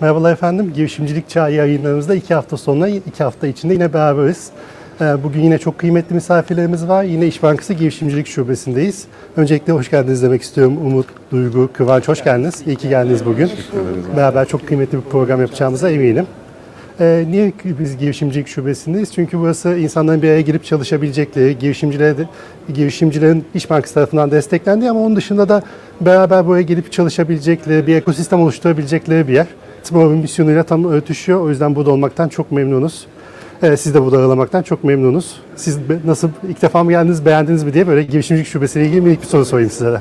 Merhabalar efendim. Girişimcilik Çağı yayınlarımızda iki hafta sonra, iki hafta içinde yine beraberiz. Ee, Bugün yine çok kıymetli misafirlerimiz var. Yine İş Bankası Girişimcilik Şubesindeyiz. Öncelikle hoş geldiniz demek istiyorum. Umut, Duygu, Kıvanç hoş geldiniz. İyi ki geldiniz bugün. Beraber çok kıymetli bir program yapacağımıza eminim. Ee, niye biz girişimcilik şubesindeyiz? Çünkü burası insanların bir araya girip çalışabilecekleri, girişimcilere de, girişimcilerin İş Bankası tarafından desteklendiği ama onun dışında da beraber buraya gelip çalışabilecekleri, bir ekosistem oluşturabilecekleri bir yer. Tomorrow'un misyonuyla tam örtüşüyor. O yüzden burada olmaktan çok memnunuz. Ee, siz de burada ağırlamaktan çok memnunuz. Siz nasıl ilk defa mı geldiniz, beğendiniz mi diye böyle girişimcilik şubesiyle ilgili ilk bir soru sorayım size de.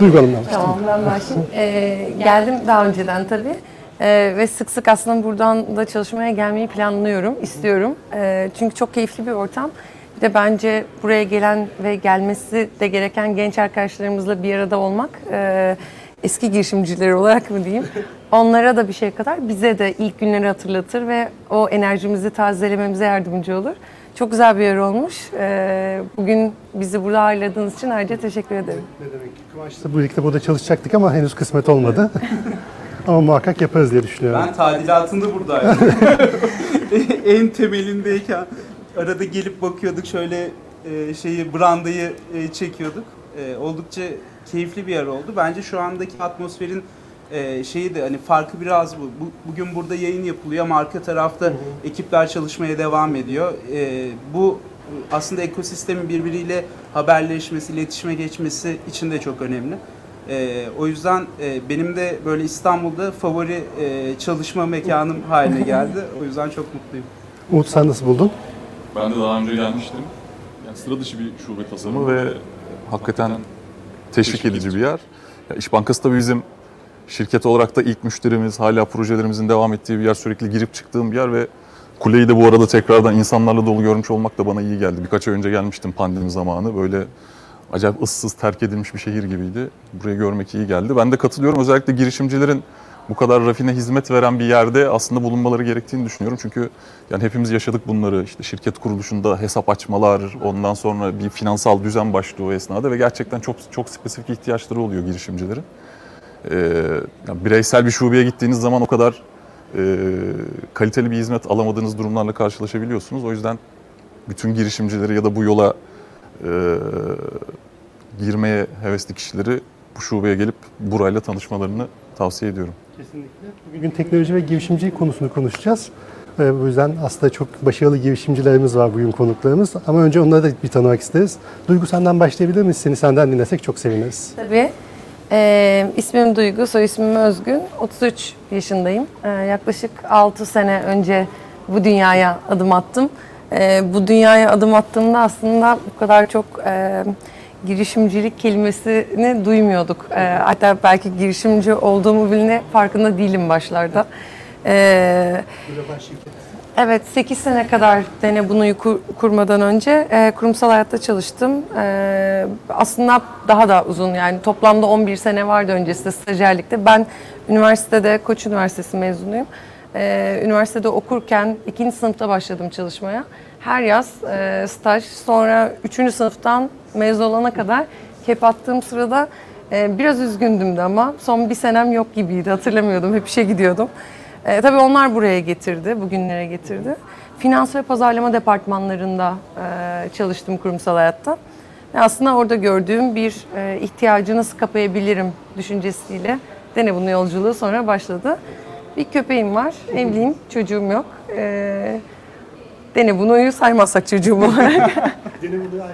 Duygu Hanım'dan. Tamam ben başlayayım. Ee, geldim daha önceden tabii. Ee, ve sık sık aslında buradan da çalışmaya gelmeyi planlıyorum, istiyorum. Ee, çünkü çok keyifli bir ortam. Bir de bence buraya gelen ve gelmesi de gereken genç arkadaşlarımızla bir arada olmak, e, eski girişimciler olarak mı diyeyim, onlara da bir şey kadar bize de ilk günleri hatırlatır ve o enerjimizi tazelememize yardımcı olur. Çok güzel bir yer olmuş. Ee, bugün bizi burada ağırladığınız için ayrıca teşekkür ederim. Ne demek? Kıvanç'la birlikte burada çalışacaktık ama henüz kısmet olmadı. ama muhakkak yaparız diye düşünüyorum. Ben tadilatında buradaydım. en temelindeyken arada gelip bakıyorduk şöyle e, şeyi brandayı e, çekiyorduk. E, oldukça keyifli bir yer oldu. Bence şu andaki atmosferin e, şeyi de hani farkı biraz bu. bu. Bugün burada yayın yapılıyor ama arka tarafta ekipler çalışmaya devam ediyor. E, bu aslında ekosistemin birbiriyle haberleşmesi, iletişime geçmesi için de çok önemli. Ee, o yüzden e, benim de böyle İstanbul'da favori e, çalışma mekanım haline geldi. O yüzden çok mutluyum. Umut sen nasıl buldun? Ben de daha önce gelmiştim. Yani sıra dışı bir şube tasarımı ve hakikaten teşvik edici bir yer. Ya İş Bankası tabii bizim şirket olarak da ilk müşterimiz, hala projelerimizin devam ettiği bir yer, sürekli girip çıktığım bir yer ve kuleyi de bu arada tekrardan insanlarla dolu görmüş olmak da bana iyi geldi. Birkaç ay önce gelmiştim pandemi zamanı. Böyle acayip ıssız, terk edilmiş bir şehir gibiydi. Burayı görmek iyi geldi. Ben de katılıyorum. Özellikle girişimcilerin bu kadar rafine hizmet veren bir yerde aslında bulunmaları gerektiğini düşünüyorum. Çünkü yani hepimiz yaşadık bunları. İşte şirket kuruluşunda hesap açmalar, ondan sonra bir finansal düzen başlıyor o esnada ve gerçekten çok çok spesifik ihtiyaçları oluyor girişimcilerin. Ee, yani bireysel bir şubeye gittiğiniz zaman o kadar e, kaliteli bir hizmet alamadığınız durumlarla karşılaşabiliyorsunuz. O yüzden bütün girişimcileri ya da bu yola e, girmeye hevesli kişileri bu şubeye gelip burayla tanışmalarını tavsiye ediyorum. Kesinlikle. Bugün teknoloji ve girişimcilik konusunu konuşacağız. Ve bu yüzden aslında çok başarılı girişimcilerimiz var bugün konuklarımız. Ama önce onları da bir tanımak isteriz. Duygu senden başlayabilir miyiz? Seni senden dinlesek çok seviniriz. Tabii. Ee, ismim Duygu, soy ismim Özgün. 33 yaşındayım. Ee, yaklaşık 6 sene önce bu dünyaya adım attım. Ee, bu dünyaya adım attığımda aslında bu kadar çok e, girişimcilik kelimesini duymuyorduk. Ee, hatta belki girişimci olduğumu bile farkında değilim başlarda. Ee, Evet, 8 sene kadar Dene kur- kurmadan önce e, kurumsal hayatta çalıştım. E, aslında daha da uzun yani toplamda 11 sene vardı öncesinde stajyerlikte. Ben üniversitede, Koç Üniversitesi mezunuyum. E, üniversitede okurken ikinci sınıfta başladım çalışmaya. Her yaz e, staj, sonra üçüncü sınıftan mezun olana kadar kep attığım sırada e, biraz üzgündüm de ama son bir senem yok gibiydi hatırlamıyordum, hep işe gidiyordum. E, tabii onlar buraya getirdi, bugünlere getirdi. Finans ve pazarlama departmanlarında e, çalıştım kurumsal hayatta. Ve aslında orada gördüğüm bir e, ihtiyacı nasıl kapayabilirim düşüncesiyle Dene bunun yolculuğu sonra başladı. Bir köpeğim var, evliyim, çocuğum yok. E, Dene bunu'yu saymazsak çocuğum olarak.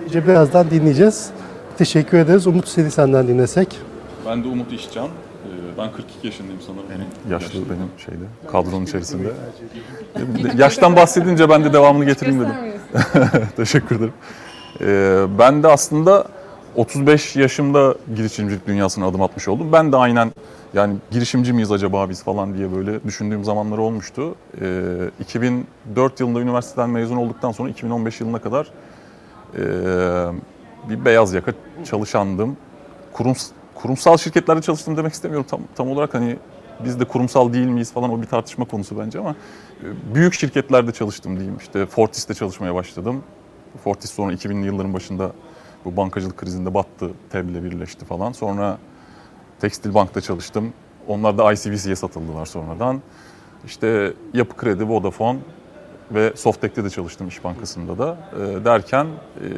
Ayrıca birazdan dinleyeceğiz. Teşekkür ederiz. Umut seni senden dinlesek. Ben de Umut İşcan. Ee, Ben 42 yaşındayım sanırım. yaşlı benim şeyde, kadronun içerisinde. Yaştan bahsedince ben de devamını getireyim dedim. Teşekkür ederim. Ee, ben de aslında 35 yaşımda girişimcilik dünyasına adım atmış oldum. Ben de aynen yani girişimci miyiz acaba biz falan diye böyle düşündüğüm zamanlar olmuştu. Ee, 2004 yılında üniversiteden mezun olduktan sonra 2015 yılına kadar ee, bir beyaz yaka çalışandım. Kurum, kurumsal şirketlerde çalıştım demek istemiyorum tam, tam olarak hani biz de kurumsal değil miyiz falan o bir tartışma konusu bence ama e, büyük şirketlerde çalıştım diyeyim. İşte Fortis'te çalışmaya başladım. Fortis sonra 2000'li yılların başında bu bankacılık krizinde battı, TEB'le birleşti falan. Sonra Tekstil Bank'ta çalıştım. Onlar da ICBC'ye satıldılar sonradan. İşte Yapı Kredi, Vodafone ve Softek'te de çalıştım İş Bankası'nda da. E, derken e,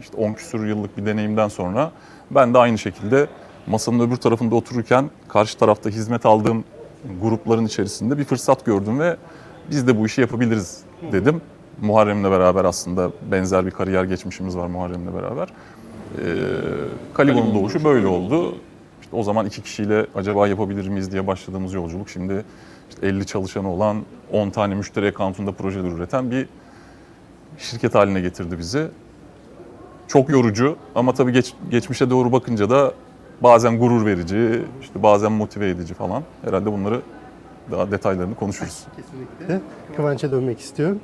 işte 10 küsur yıllık bir deneyimden sonra ben de aynı şekilde masanın öbür tarafında otururken karşı tarafta hizmet aldığım grupların içerisinde bir fırsat gördüm ve biz de bu işi yapabiliriz dedim. Muharrem'le beraber aslında benzer bir kariyer geçmişimiz var Muharrem'le beraber. Ee, Kaligon'un doğuşu böyle oldu. O zaman iki kişiyle acaba yapabilir miyiz diye başladığımız yolculuk şimdi işte 50 çalışanı olan 10 tane müşteri account'unda projeler üreten bir şirket haline getirdi bizi. Çok yorucu ama tabii geç, geçmişe doğru bakınca da bazen gurur verici, işte bazen motive edici falan. Herhalde bunları daha detaylarını konuşuruz. Kesinlikle. Kıvanç'a dönmek istiyorum.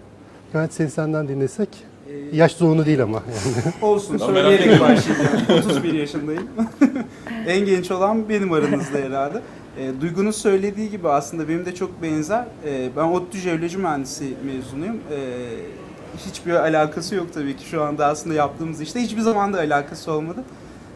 Kıvanç seni senden dinlesek. Yaş zorunu değil ama. Yani. Olsun söyleyerek başlayacağım. 31 yaşındayım. en genç olan benim aranızda herhalde. E, Duygu'nun söylediği gibi aslında benim de çok benzer. E, ben ODTÜ Jeoloji Mühendisi mezunuyum. E, hiçbir alakası yok tabii ki şu anda aslında yaptığımız işte. Hiçbir zaman da alakası olmadı.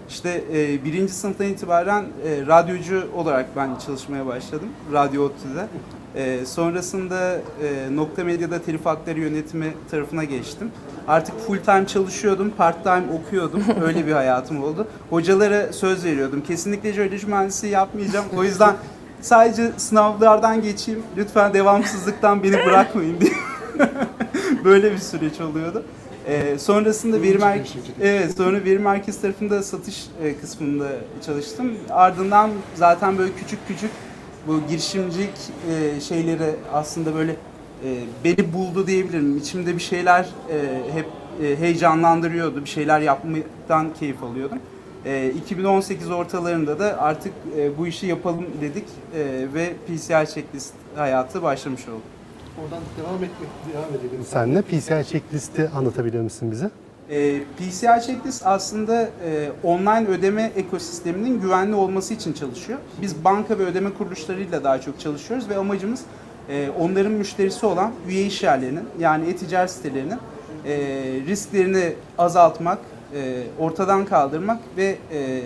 İşte e, birinci sınıftan itibaren e, radyocu olarak ben çalışmaya başladım. Radyo ODTÜ'de. E, sonrasında e, Nokta Medya'da telif hakları yönetimi tarafına geçtim. Artık full time çalışıyordum, part time okuyordum. Öyle bir hayatım oldu. Hocalara söz veriyordum. Kesinlikle jeoloji mühendisliği yapmayacağım. O yüzden sadece sınavlardan geçeyim. Lütfen devamsızlıktan beni bırakmayın diye. Böyle bir süreç oluyordu. Ee, sonrasında veri merkez evet sonra veri merkez tarafında satış e, kısmında çalıştım. Ardından zaten böyle küçük küçük bu girişimcilik e, şeyleri aslında böyle e, beni buldu diyebilirim. İçimde bir şeyler e, hep e, heyecanlandırıyordu. Bir şeyler yapmaktan keyif alıyordum. E, 2018 ortalarında da artık e, bu işi yapalım dedik e, ve PCI checklist hayatı başlamış oldu. Oradan devam etmek, devam edelim senle. PCI checklisti anlatabilir misin bize? E, PCI checklist aslında e, online ödeme ekosisteminin güvenli olması için çalışıyor. Biz banka ve ödeme kuruluşlarıyla daha çok çalışıyoruz ve amacımız e, onların müşterisi olan üye iş yerlerinin yani e-ticaret sitelerinin e, risklerini azaltmak, e, ortadan kaldırmak ve e,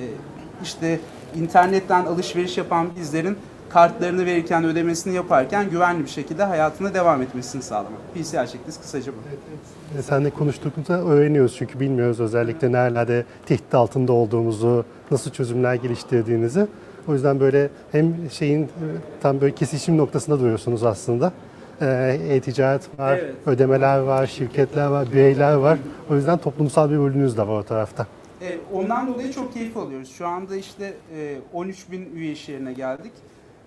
işte internetten alışveriş yapan bizlerin kartlarını verirken ödemesini yaparken güvenli bir şekilde hayatına devam etmesini sağlamak. PCI checklist kısaca bu. E, Seninle konuştuğumuzda öğreniyoruz çünkü bilmiyoruz özellikle nerelerde tehdit altında olduğumuzu, nasıl çözümler geliştirdiğinizi. O yüzden böyle hem şeyin e, tam böyle kesişim noktasında duruyorsunuz aslında. E, E-ticaret var, Evet. ödemeler var, şirketler var, bireyler var. O yüzden toplumsal bir rolünüz de var o tarafta. E, ondan dolayı çok keyif alıyoruz. Şu anda işte e, 13 bin üye iş yerine geldik.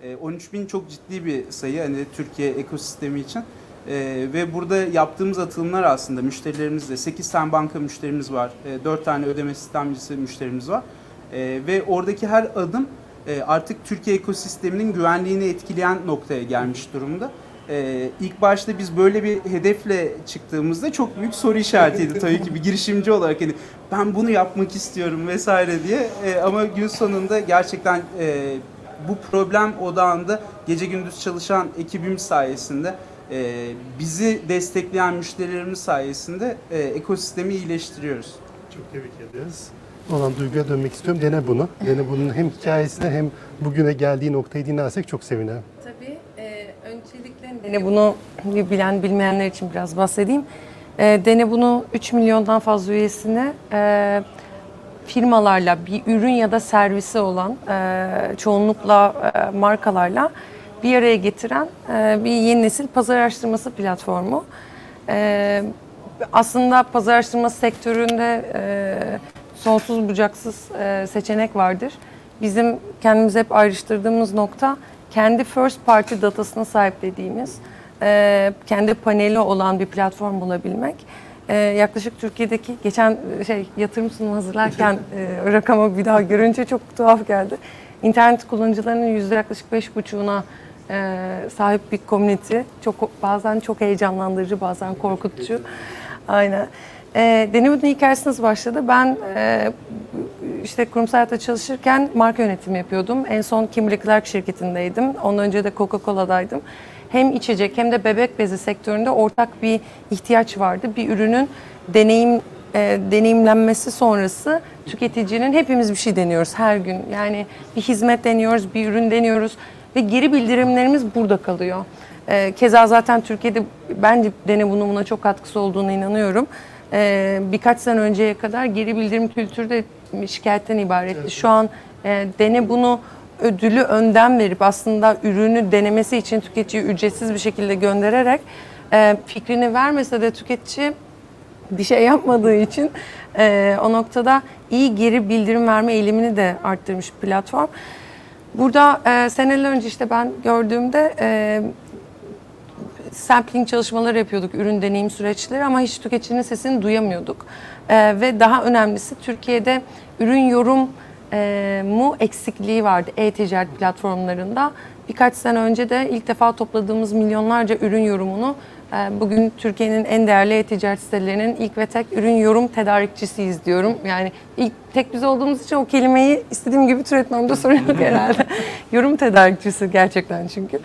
E, 13 bin çok ciddi bir sayı hani Türkiye ekosistemi için. E, ve burada yaptığımız atılımlar aslında müşterilerimizle 8 tane banka müşterimiz var, e, 4 tane ödeme sistemcisi müşterimiz var. E, ve oradaki her adım e, artık Türkiye ekosisteminin güvenliğini etkileyen noktaya gelmiş durumda. Ee, ilk başta biz böyle bir hedefle çıktığımızda çok büyük soru işaretiydi tabii ki bir girişimci olarak hani ben bunu yapmak istiyorum vesaire diye Ee, ama gün sonunda gerçekten e, bu problem odağında gece gündüz çalışan ekibim sayesinde e, bizi destekleyen müşterilerimiz sayesinde e, ekosistemi iyileştiriyoruz. Çok tebrik ediyoruz. Olan Duygu'ya dönmek istiyorum. Dene bunu. Dene bunun hem hikayesini hem bugüne geldiği noktayı dinlersek çok sevinirim. Tabii. E, öncelikle Dene bunu bilen bilmeyenler için biraz bahsedeyim. E, Dene bunu 3 milyondan fazla üyesine e, firmalarla bir ürün ya da servisi olan e, çoğunlukla e, markalarla bir araya getiren e, bir yeni nesil pazar araştırması platformu. E, aslında pazar araştırması sektöründe e, sonsuz bucaksız e, seçenek vardır. Bizim kendimizi hep ayrıştırdığımız nokta kendi first party datasına sahip dediğimiz e, kendi paneli olan bir platform bulabilmek. E, yaklaşık Türkiye'deki geçen e, şey yatırım sunumu hazırlarken e, rakamı bir daha görünce çok tuhaf geldi. İnternet kullanıcılarının yüzde yaklaşık beş buçuğuna e, sahip bir community. Çok bazen çok heyecanlandırıcı, bazen korkutucu. Aynen. E, Denewood'un hikayesi nasıl başladı? Ben e, işte kurumsal hayatta çalışırken marka yönetimi yapıyordum. En son Kimberly Clark şirketindeydim. Ondan önce de Coca-Cola'daydım. Hem içecek hem de bebek bezi sektöründe ortak bir ihtiyaç vardı. Bir ürünün deneyim e, deneyimlenmesi sonrası tüketicinin hepimiz bir şey deniyoruz her gün. Yani bir hizmet deniyoruz, bir ürün deniyoruz. ve geri bildirimlerimiz burada kalıyor. Ee, keza zaten Türkiye'de bence Dene bunu buna çok katkısı olduğunu inanıyorum. Ee, birkaç sene önceye kadar geri bildirim kültürü de şikayetten ibaretti. Şu an e, Dene bunu ödülü önden verip aslında ürünü denemesi için tüketiciyi ücretsiz bir şekilde göndererek e, fikrini vermese de tüketici bir şey yapmadığı için e, o noktada iyi geri bildirim verme eğilimini de arttırmış platform. Burada e, seneler önce işte ben gördüğümde e, sampling çalışmaları yapıyorduk, ürün deneyim süreçleri ama hiç tüketicinin sesini duyamıyorduk. E, ve daha önemlisi Türkiye'de ürün yorum e, mu eksikliği vardı e-ticaret platformlarında. Birkaç sene önce de ilk defa topladığımız milyonlarca ürün yorumunu e, bugün Türkiye'nin en değerli e-ticaret sitelerinin ilk ve tek ürün yorum tedarikçisiyiz diyorum. Yani ilk tek biz olduğumuz için o kelimeyi istediğim gibi türetmemde sorun yok herhalde. yorum tedarikçisi gerçekten çünkü.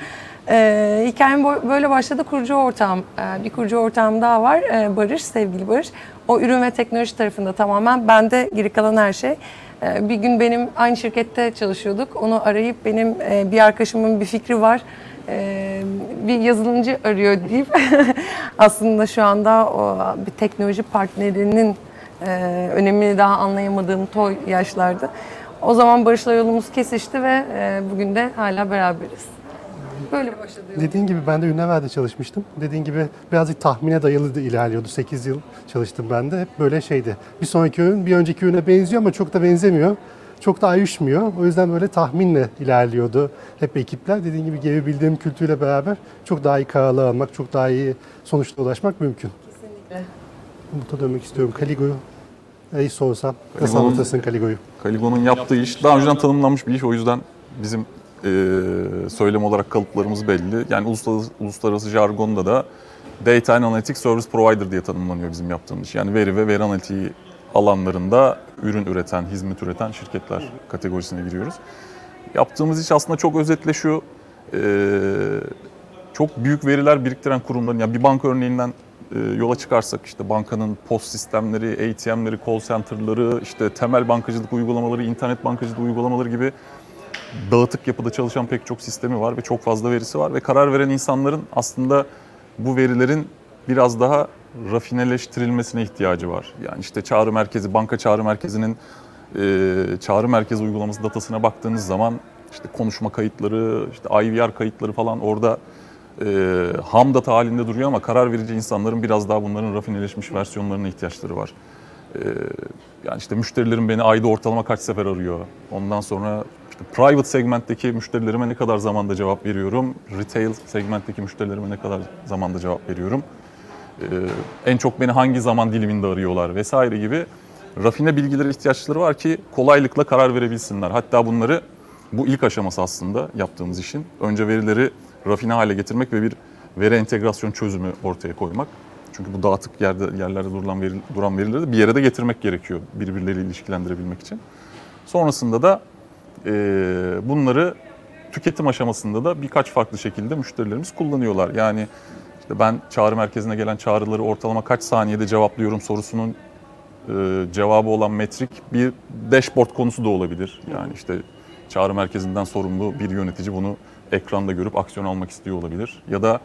Ee, hikayem böyle başladı. Kurucu ortağım, e, bir kurucu ortağım daha var. Ee, Barış, sevgili Barış. O ürün ve teknoloji tarafında tamamen. Bende geri kalan her şey. Ee, bir gün benim aynı şirkette çalışıyorduk. Onu arayıp benim e, bir arkadaşımın bir fikri var. Ee, bir yazılımcı arıyor deyip aslında şu anda o bir teknoloji partnerinin e, önemini daha anlayamadığım toy yaşlarda. O zaman Barış'la yolumuz kesişti ve e, bugün de hala beraberiz. Böyle başladı. Dediğin gibi ben de Ünlüver'de çalışmıştım. Dediğin gibi birazcık tahmine dayalı da ilerliyordu. 8 yıl çalıştım ben de. Hep böyle şeydi. Bir sonraki ürün bir önceki ürüne benziyor ama çok da benzemiyor. Çok da ayrışmıyor. O yüzden böyle tahminle ilerliyordu hep ekipler. Dediğin gibi geri bildirim kültürüyle beraber çok daha iyi kararlar almak, çok daha iyi sonuçlara ulaşmak mümkün. Kesinlikle. Umut'a dönmek istiyorum. Kaligo'yu iyi sorsam. Nasıl Kaligo'nun- anlatırsın Kaligo'yu? Kaligo'nun yaptığı iş daha önceden tanımlanmış bir iş. O yüzden bizim e, söylem olarak kalıplarımız belli. Yani uluslararası, uluslararası jargonda da Data and Analytics Service Provider diye tanımlanıyor bizim yaptığımız. Yani veri ve veri analitiği alanlarında ürün üreten, hizmet üreten şirketler kategorisine giriyoruz. Yaptığımız iş aslında çok özetle şu, e, çok büyük veriler biriktiren kurumların, yani bir banka örneğinden e, yola çıkarsak işte bankanın post sistemleri, ATM'leri, call center'ları, işte temel bankacılık uygulamaları, internet bankacılık uygulamaları gibi dağıtık yapıda çalışan pek çok sistemi var ve çok fazla verisi var ve karar veren insanların aslında bu verilerin biraz daha rafineleştirilmesine ihtiyacı var. Yani işte çağrı merkezi, banka çağrı merkezinin e, çağrı merkezi uygulaması datasına baktığınız zaman işte konuşma kayıtları, işte IVR kayıtları falan orada e, ham data halinde duruyor ama karar verici insanların biraz daha bunların rafineleşmiş versiyonlarına ihtiyaçları var. E, yani işte müşterilerim beni ayda ortalama kaç sefer arıyor. Ondan sonra işte private segmentteki müşterilerime ne kadar zamanda cevap veriyorum. Retail segmentteki müşterilerime ne kadar zamanda cevap veriyorum. Ee, en çok beni hangi zaman diliminde arıyorlar vesaire gibi rafine bilgilere ihtiyaçları var ki kolaylıkla karar verebilsinler. Hatta bunları bu ilk aşaması aslında yaptığımız işin. Önce verileri rafine hale getirmek ve bir veri entegrasyon çözümü ortaya koymak. Çünkü bu dağıtık yerde yerlerde duran, veri, duran verileri de bir yere de getirmek gerekiyor birbirleriyle ilişkilendirebilmek için. Sonrasında da e, bunları tüketim aşamasında da birkaç farklı şekilde müşterilerimiz kullanıyorlar. Yani işte ben çağrı merkezine gelen çağrıları ortalama kaç saniyede cevaplıyorum sorusunun e, cevabı olan metrik bir dashboard konusu da olabilir. Yani işte çağrı merkezinden sorumlu bir yönetici bunu ekranda görüp aksiyon almak istiyor olabilir. Ya da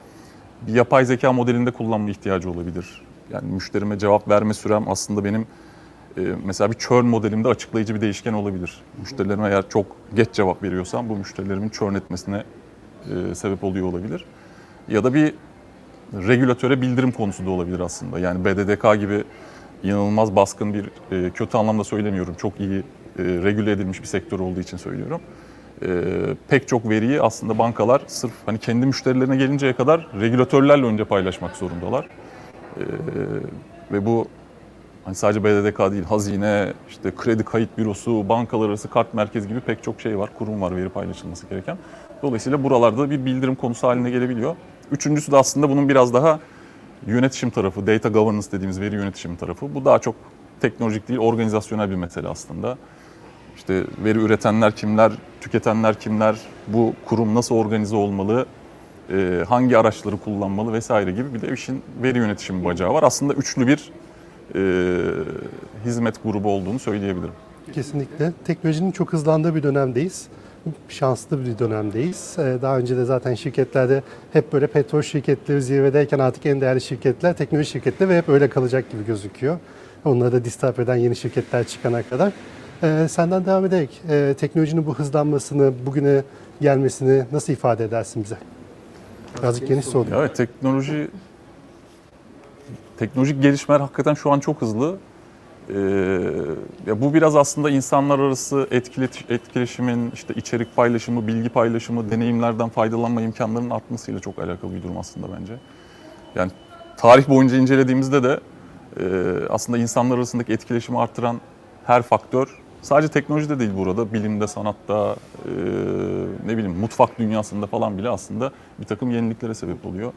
bir yapay zeka modelinde kullanma ihtiyacı olabilir. Yani müşterime cevap verme sürem aslında benim mesela bir churn modelimde açıklayıcı bir değişken olabilir. Müşterilerime eğer çok geç cevap veriyorsam bu müşterilerimin churn etmesine e, sebep oluyor olabilir. Ya da bir regülatöre bildirim konusu da olabilir aslında. Yani BDDK gibi inanılmaz baskın bir e, kötü anlamda söylemiyorum. Çok iyi e, regüle edilmiş bir sektör olduğu için söylüyorum. Pek çok veriyi aslında bankalar sırf hani kendi müşterilerine gelinceye kadar regülatörlerle önce paylaşmak zorundalar. Ve bu hani sadece BDDK değil, hazine, işte kredi kayıt bürosu, bankalar arası kart merkezi gibi pek çok şey var, kurum var veri paylaşılması gereken. Dolayısıyla buralarda bir bildirim konusu haline gelebiliyor. Üçüncüsü de aslında bunun biraz daha yönetişim tarafı, data governance dediğimiz veri yönetişim tarafı. Bu daha çok teknolojik değil, organizasyonel bir mesele aslında. İşte veri üretenler kimler, tüketenler kimler, bu kurum nasıl organize olmalı, hangi araçları kullanmalı vesaire gibi bir de işin veri yönetişimi bacağı var. Aslında üçlü bir e, hizmet grubu olduğunu söyleyebilirim. Kesinlikle. Teknolojinin çok hızlandığı bir dönemdeyiz. şanslı bir dönemdeyiz. Ee, Daha önce de zaten şirketlerde hep böyle petrol şirketleri zirvedeyken artık en değerli şirketler teknoloji şirketleri ve hep öyle kalacak gibi gözüküyor. Onları da disturb eden yeni şirketler çıkana kadar. Ee, Senden devam ederek e, teknolojinin bu hızlanmasını, bugüne gelmesini nasıl ifade edersin bize? Birazcık geniş soru. Evet teknoloji teknolojik gelişmeler hakikaten şu an çok hızlı. Ee, ya bu biraz aslında insanlar arası etkileti- etkileşimin, işte içerik paylaşımı, bilgi paylaşımı, deneyimlerden faydalanma imkanlarının artmasıyla çok alakalı bir durum aslında bence. Yani tarih boyunca incelediğimizde de e, aslında insanlar arasındaki etkileşimi arttıran her faktör sadece teknolojide değil burada, bilimde, sanatta, e, ne bileyim mutfak dünyasında falan bile aslında bir takım yeniliklere sebep oluyor.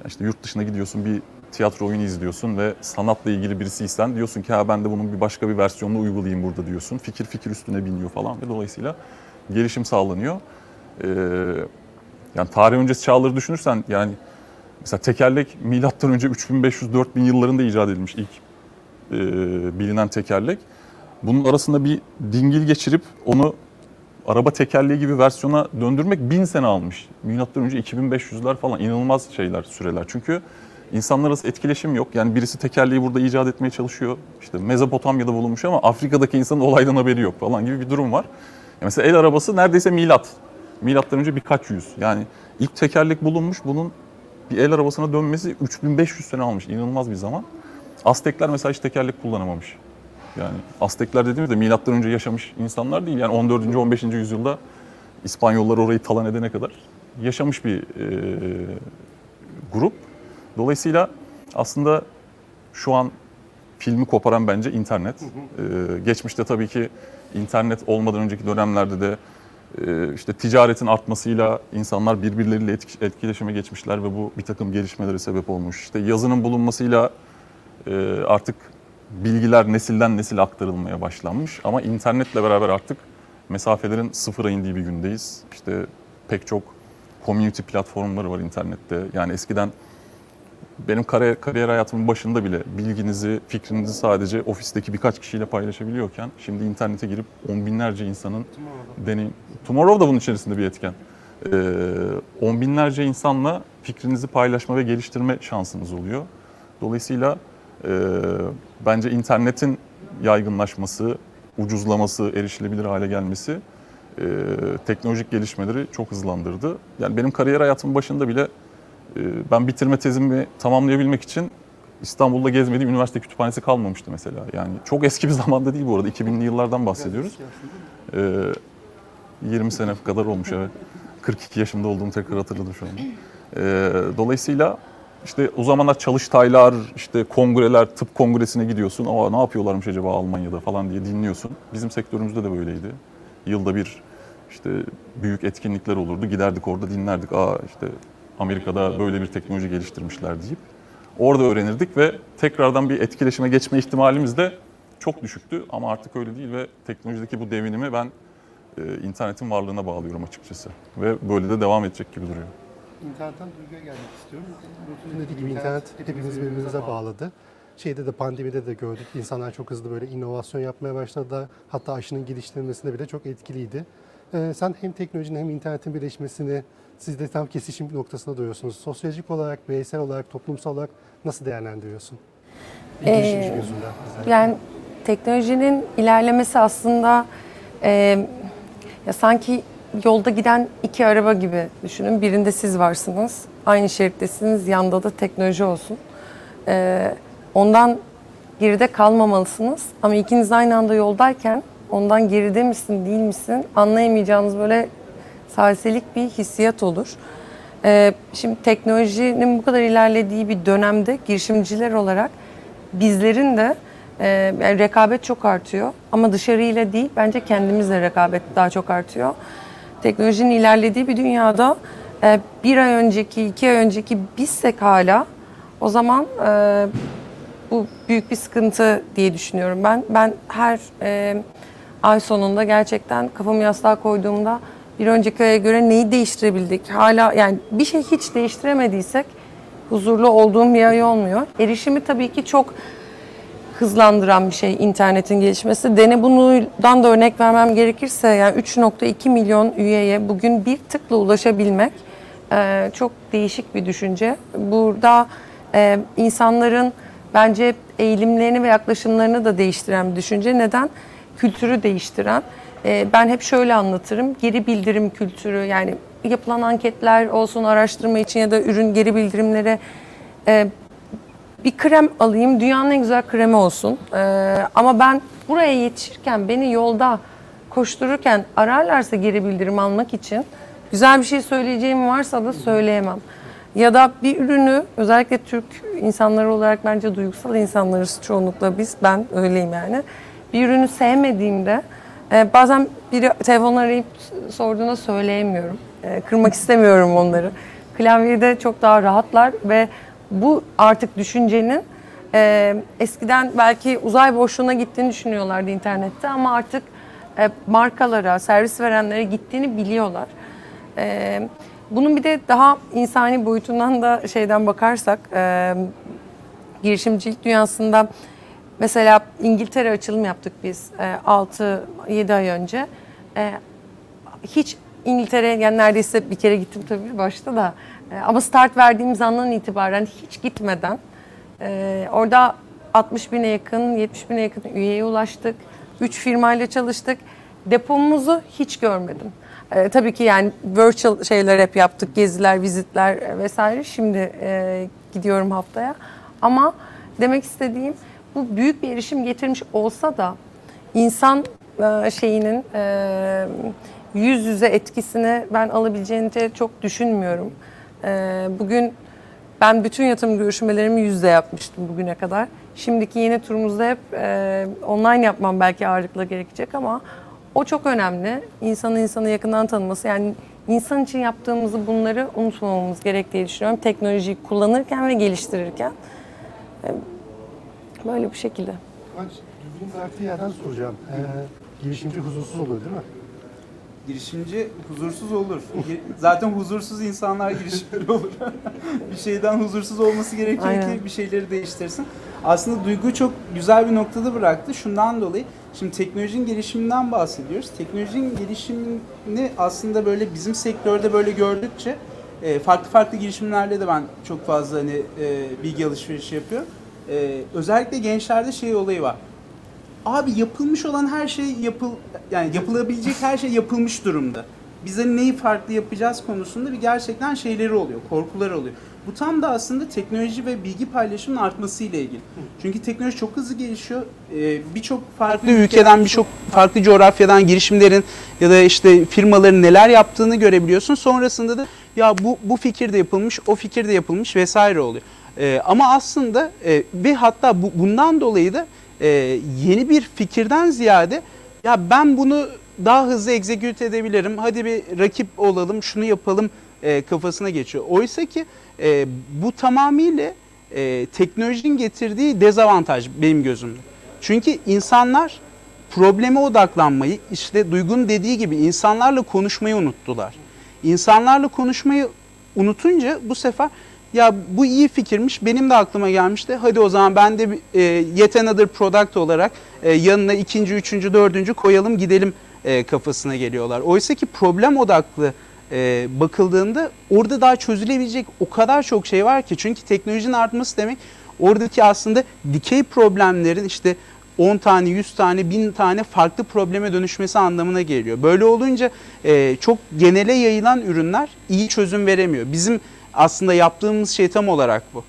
Yani işte yurt dışına gidiyorsun bir tiyatro oyunu izliyorsun ve sanatla ilgili birisiysen diyorsun ki ha ben de bunun bir başka bir versiyonunu uygulayayım burada diyorsun. Fikir fikir üstüne biniyor falan ve dolayısıyla gelişim sağlanıyor. Ee, yani tarih öncesi çağları düşünürsen yani mesela tekerlek milattan önce 3500-4000 yıllarında icat edilmiş ilk e, bilinen tekerlek. Bunun arasında bir dingil geçirip onu araba tekerleği gibi versiyona döndürmek bin sene almış. Milattan önce 2500'ler falan inanılmaz şeyler, süreler. Çünkü insanlar arası etkileşim yok. Yani birisi tekerleği burada icat etmeye çalışıyor. İşte Mezopotamya'da bulunmuş ama Afrika'daki insanın olaydan haberi yok falan gibi bir durum var. Ya mesela el arabası neredeyse milat. Milattan önce birkaç yüz. Yani ilk tekerlek bulunmuş. Bunun bir el arabasına dönmesi 3500 sene almış. İnanılmaz bir zaman. Aztekler mesela hiç tekerlek kullanamamış. Yani Aztekler dediğimizde milattan önce yaşamış insanlar değil. Yani 14. 15. yüzyılda İspanyollar orayı talan edene kadar yaşamış bir e, grup. Dolayısıyla aslında şu an filmi koparan bence internet. E, geçmişte tabii ki internet olmadan önceki dönemlerde de e, işte ticaretin artmasıyla insanlar birbirleriyle etki- etkileşime geçmişler ve bu bir takım gelişmelere sebep olmuş. İşte yazının bulunmasıyla e, artık bilgiler nesilden nesile aktarılmaya başlanmış. Ama internetle beraber artık mesafelerin sıfıra indiği bir gündeyiz. İşte pek çok community platformları var internette. Yani eskiden benim kariyer, kariyer hayatımın başında bile bilginizi, fikrinizi sadece ofisteki birkaç kişiyle paylaşabiliyorken şimdi internete girip on binlerce insanın deneyim... Tomorrow da bunun içerisinde bir etken. Ee, on binlerce insanla fikrinizi paylaşma ve geliştirme şansınız oluyor. Dolayısıyla e, bence internetin yaygınlaşması, ucuzlaması, erişilebilir hale gelmesi e, teknolojik gelişmeleri çok hızlandırdı. Yani benim kariyer hayatımın başında bile ben bitirme tezimi tamamlayabilmek için İstanbul'da gezmediğim üniversite kütüphanesi kalmamıştı mesela. Yani çok eski bir zamanda değil bu arada. 2000'li yıllardan bahsediyoruz. E, 20 sene kadar olmuş evet. 42 yaşımda olduğumu tekrar hatırladım şu anda. E, dolayısıyla işte o zamanlar çalıştaylar, işte kongreler, tıp kongresine gidiyorsun. Aa ne yapıyorlarmış acaba Almanya'da falan diye dinliyorsun. Bizim sektörümüzde de böyleydi. Yılda bir işte büyük etkinlikler olurdu. Giderdik orada dinlerdik. Aa işte Amerika'da böyle bir teknoloji geliştirmişler deyip orada öğrenirdik ve tekrardan bir etkileşime geçme ihtimalimiz de çok düşüktü ama artık öyle değil ve teknolojideki bu devinimi ben e, internetin varlığına bağlıyorum açıkçası ve böyle de devam edecek gibi duruyor. İnternetten duyguya gelmek istiyorum. Lütfü'nün dediği gibi internet hepimiz birbirimize bağladı. Şeyde de pandemide de gördük. İnsanlar çok hızlı böyle inovasyon yapmaya başladı. Hatta aşının geliştirilmesinde bile çok etkiliydi. Ee, sen hem teknolojinin hem internetin birleşmesini siz de tam kesişim noktasında duruyorsunuz. Sosyolojik olarak, bireysel olarak, toplumsal olarak nasıl değerlendiriyorsun? Bir Ee, girişimci gözünden. bize. Yani teknolojinin ilerlemesi aslında e, ya sanki yolda giden iki araba gibi düşünün. Birinde siz varsınız, aynı şerittesiniz, yanda da teknoloji olsun. E, ondan geride kalmamalısınız ama ikiniz aynı anda yoldayken ondan geride misin değil misin anlayamayacağınız böyle salselik bir hissiyat olur. Ee, şimdi teknolojinin bu kadar ilerlediği bir dönemde girişimciler olarak bizlerin de e, yani rekabet çok artıyor ama dışarıyla değil bence kendimizle rekabet daha çok artıyor. Teknolojinin ilerlediği bir dünyada e, bir ay önceki, iki ay önceki bizsek hala o zaman e, bu büyük bir sıkıntı diye düşünüyorum ben. Ben her e, ay sonunda gerçekten kafamı yastığa koyduğumda bir önceki aya göre neyi değiştirebildik? Hala yani bir şey hiç değiştiremediysek huzurlu olduğum bir ay olmuyor. Erişimi tabii ki çok hızlandıran bir şey internetin gelişmesi. Dene bundan da örnek vermem gerekirse yani 3.2 milyon üyeye bugün bir tıkla ulaşabilmek e, çok değişik bir düşünce. Burada e, insanların bence eğilimlerini ve yaklaşımlarını da değiştiren bir düşünce. Neden? Kültürü değiştiren. E, ben hep şöyle anlatırım. Geri bildirim kültürü yani yapılan anketler olsun araştırma için ya da ürün geri bildirimlere e, bir krem alayım dünyanın en güzel kremi olsun. Ee, ama ben buraya yetişirken beni yolda koştururken ararlarsa geri bildirim almak için güzel bir şey söyleyeceğim varsa da söyleyemem. Ya da bir ürünü özellikle Türk insanları olarak bence duygusal insanlarız çoğunlukla biz. Ben öyleyim yani. Bir ürünü sevmediğimde e, bazen biri telefon arayıp sorduğunda söyleyemiyorum. E, kırmak istemiyorum onları. Klavyede çok daha rahatlar ve bu artık düşüncenin e, eskiden belki uzay boşluğuna gittiğini düşünüyorlardı internette ama artık e, markalara, servis verenlere gittiğini biliyorlar. E, bunun bir de daha insani boyutundan da şeyden bakarsak girişimcilik dünyasında mesela İngiltere açılım yaptık biz e, 6-7 ay önce. E, hiç İngiltere yani neredeyse bir kere gittim tabii başta da E, ama start verdiğimiz andan itibaren hiç gitmeden e, orada 60 bine yakın 70 bine yakın üyeye ulaştık. 3 firmayla çalıştık. Depomuzu hiç görmedim. E, tabii ki yani virtual şeyler hep yaptık. Geziler, vizitler vesaire. Şimdi e, gidiyorum haftaya. Ama demek istediğim bu büyük bir erişim getirmiş olsa da insan e, şeyinin e, yüz yüze etkisini ben alabileceğini çok düşünmüyorum. E, bugün ben bütün yatırım görüşmelerimi yüzde yapmıştım bugüne kadar. Şimdiki yeni turumuzda hep online yapmam belki ağırlıkla gerekecek ama o çok önemli. İnsanı insanı yakından tanıması yani insan için yaptığımızı bunları unutmamamız gerek düşünüyorum. Teknolojiyi kullanırken ve geliştirirken. Böyle bu şekilde. Kıvanç, düzgün bıraktığı yerden soracağım. Ee, girişimci huzursuz oluyor değil mi? Girişimci huzursuz olur. Zaten huzursuz insanlar girişimci olur. bir şeyden huzursuz olması gerekiyor Aynen. ki bir şeyleri değiştirsin. Aslında Duygu çok güzel bir noktada bıraktı. Şundan dolayı şimdi teknolojinin gelişiminden bahsediyoruz. Teknolojinin gelişimini aslında böyle bizim sektörde böyle gördükçe e, farklı farklı girişimlerle de ben çok fazla hani e, bilgi alışverişi yapıyorum. E, özellikle gençlerde şey olayı var abi yapılmış olan her şey yapıl yani yapılabilecek her şey yapılmış durumda. Bize neyi farklı yapacağız konusunda bir gerçekten şeyleri oluyor, korkuları oluyor. Bu tam da aslında teknoloji ve bilgi paylaşımının artması ile ilgili. Çünkü teknoloji çok hızlı gelişiyor. Ee, birçok farklı ülkeden, birçok farklı coğrafyadan girişimlerin ya da işte firmaların neler yaptığını görebiliyorsun. Sonrasında da ya bu bu fikir de yapılmış, o fikir de yapılmış vesaire oluyor. Ee, ama aslında e, ve hatta bu, bundan dolayı da e, yeni bir fikirden ziyade ya ben bunu daha hızlı execute edebilirim. Hadi bir rakip olalım, şunu yapalım e, kafasına geçiyor. Oysa ki e, bu tamamıyla e, teknolojinin getirdiği dezavantaj benim gözümde. Çünkü insanlar probleme odaklanmayı, işte Duygu'nun dediği gibi insanlarla konuşmayı unuttular. İnsanlarla konuşmayı unutunca bu sefer ya bu iyi fikirmiş benim de aklıma gelmişti. Hadi o zaman ben de e, yet another product olarak e, yanına ikinci, üçüncü, dördüncü koyalım gidelim e, kafasına geliyorlar. Oysa ki problem odaklı e, bakıldığında orada daha çözülebilecek o kadar çok şey var ki. Çünkü teknolojinin artması demek oradaki aslında dikey problemlerin işte 10 tane, 100 tane, 1000 tane farklı probleme dönüşmesi anlamına geliyor. Böyle olunca e, çok genele yayılan ürünler iyi çözüm veremiyor. Bizim aslında yaptığımız şey tam olarak bu.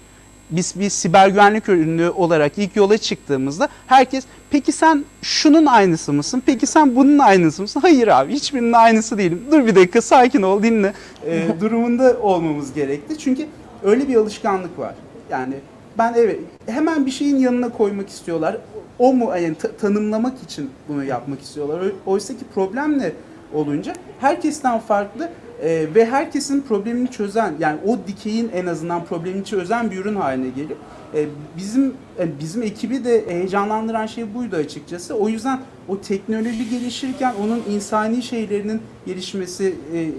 Biz bir siber güvenlik ürünü olarak ilk yola çıktığımızda herkes peki sen şunun aynısı mısın? Peki sen bunun aynısı mısın? Hayır abi hiçbirinin aynısı değilim. Dur bir dakika sakin ol dinle. E, durumunda olmamız gerekti. Çünkü öyle bir alışkanlık var. Yani ben evet hemen bir şeyin yanına koymak istiyorlar. O mu yani ta- tanımlamak için bunu yapmak istiyorlar. Oysa ki problem ne olunca herkesten farklı e, ve herkesin problemini çözen yani o dikeyin en azından problemini çözen bir ürün haline geliyor. E, bizim yani bizim ekibi de heyecanlandıran şey buydu açıkçası. O yüzden o teknoloji gelişirken onun insani şeylerinin gelişmesi, e,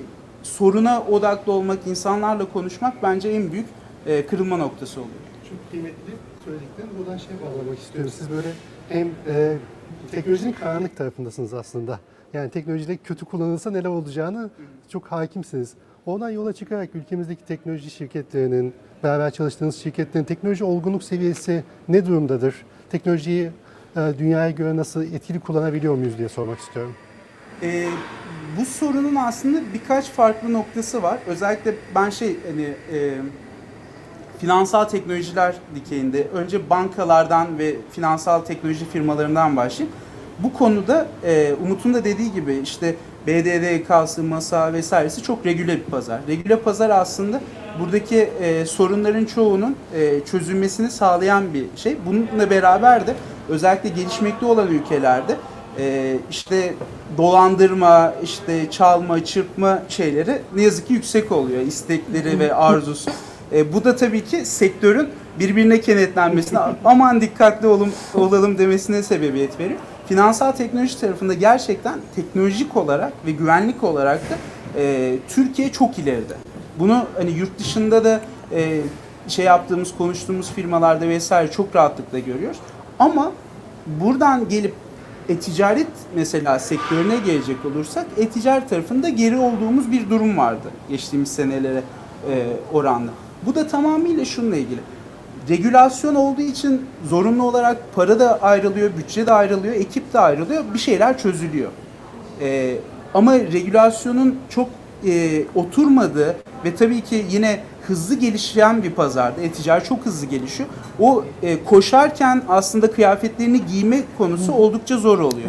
soruna odaklı olmak, insanlarla konuşmak bence en büyük e, kırılma noktası oluyor. Çok kıymetli. söylediklerini buradan şey bağlamak istiyorum. Siz böyle hem e, teknolojinin karanlık tarafındasınız aslında. Yani teknolojide kötü kullanılsa neler olacağını çok hakimsiniz. Oradan yola çıkarak ülkemizdeki teknoloji şirketlerinin, beraber çalıştığınız şirketlerin teknoloji olgunluk seviyesi ne durumdadır? Teknolojiyi e, dünyaya göre nasıl etkili kullanabiliyor muyuz diye sormak istiyorum. Ee, bu sorunun aslında birkaç farklı noktası var. Özellikle ben şey hani e, finansal teknolojiler dikeyinde önce bankalardan ve finansal teknoloji firmalarından başlayayım. Bu konuda e, Umut'un da dediği gibi işte BDDK'sı, MASA vesairesi çok regüle bir pazar. Regüle pazar aslında buradaki e, sorunların çoğunun e, çözülmesini sağlayan bir şey. Bununla beraber de özellikle gelişmekte olan ülkelerde e, işte dolandırma, işte çalma, çırpma şeyleri ne yazık ki yüksek oluyor. istekleri ve arzusu. E, bu da tabii ki sektörün birbirine kenetlenmesine aman dikkatli olun, olalım demesine sebebiyet veriyor. Finansal teknoloji tarafında gerçekten teknolojik olarak ve güvenlik olarak da e, Türkiye çok ileride. Bunu hani yurt dışında da e, şey yaptığımız, konuştuğumuz firmalarda vesaire çok rahatlıkla görüyoruz. Ama buradan gelip e-ticaret mesela sektörüne gelecek olursak e-ticaret tarafında geri olduğumuz bir durum vardı geçtiğimiz senelere e, oranla. Bu da tamamıyla şununla ilgili. Regülasyon olduğu için zorunlu olarak para da ayrılıyor, bütçe de ayrılıyor, ekip de ayrılıyor, bir şeyler çözülüyor. E, ama regülasyonun çok e, oturmadığı ve tabii ki yine hızlı gelişen bir pazarda, e-ticaret çok hızlı gelişiyor. O e, koşarken aslında kıyafetlerini giyme konusu oldukça zor oluyor.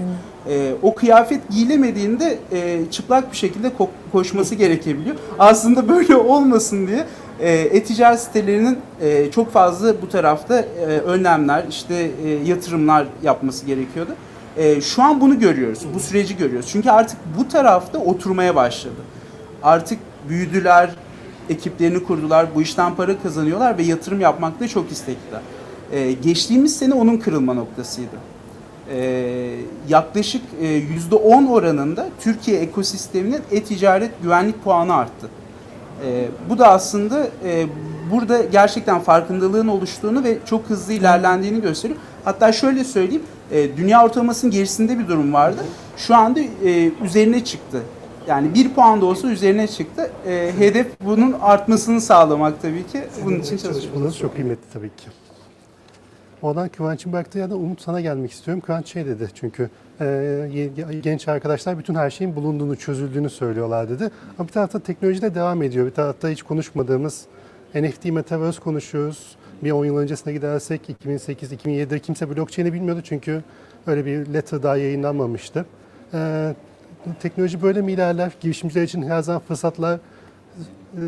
E, o kıyafet giyilemediğinde e, çıplak bir şekilde ko- koşması gerekebiliyor. Aslında böyle olmasın diye e, e-ticaret sitelerinin e, çok fazla bu tarafta e, önlemler, işte e, yatırımlar yapması gerekiyordu. E, şu an bunu görüyoruz, bu süreci görüyoruz. Çünkü artık bu tarafta oturmaya başladı. Artık büyüdüler, ekiplerini kurdular, bu işten para kazanıyorlar ve yatırım yapmakta çok istekliler. Ee, geçtiğimiz sene onun kırılma noktasıydı. Ee, yaklaşık e, %10 oranında Türkiye ekosisteminin e-ticaret güvenlik puanı arttı. Ee, bu da aslında e, burada gerçekten farkındalığın oluştuğunu ve çok hızlı ilerlendiğini gösteriyor. Hatta şöyle söyleyeyim, e, dünya ortalamasının gerisinde bir durum vardı. Şu anda e, üzerine çıktı. Yani bir puan da olsa üzerine çıktı. E, hedef bunun artmasını sağlamak tabii ki. Bunun için. Çalışmanız çok kıymetli tabii ki. Oradan Kıvanç'ın bıraktığı yerden Umut sana gelmek istiyorum. Kıvanç şey dedi çünkü e, genç arkadaşlar bütün her şeyin bulunduğunu, çözüldüğünü söylüyorlar dedi. Ama bir tarafta teknoloji de devam ediyor. Bir tarafta hiç konuşmadığımız NFT, Metaverse konuşuyoruz. Bir 10 yıl öncesine gidersek 2008-2007'de kimse blockchain'i bilmiyordu çünkü öyle bir letter daha yayınlanmamıştı. E, teknoloji böyle mi ilerler? Girişimciler için her zaman fırsatlar e,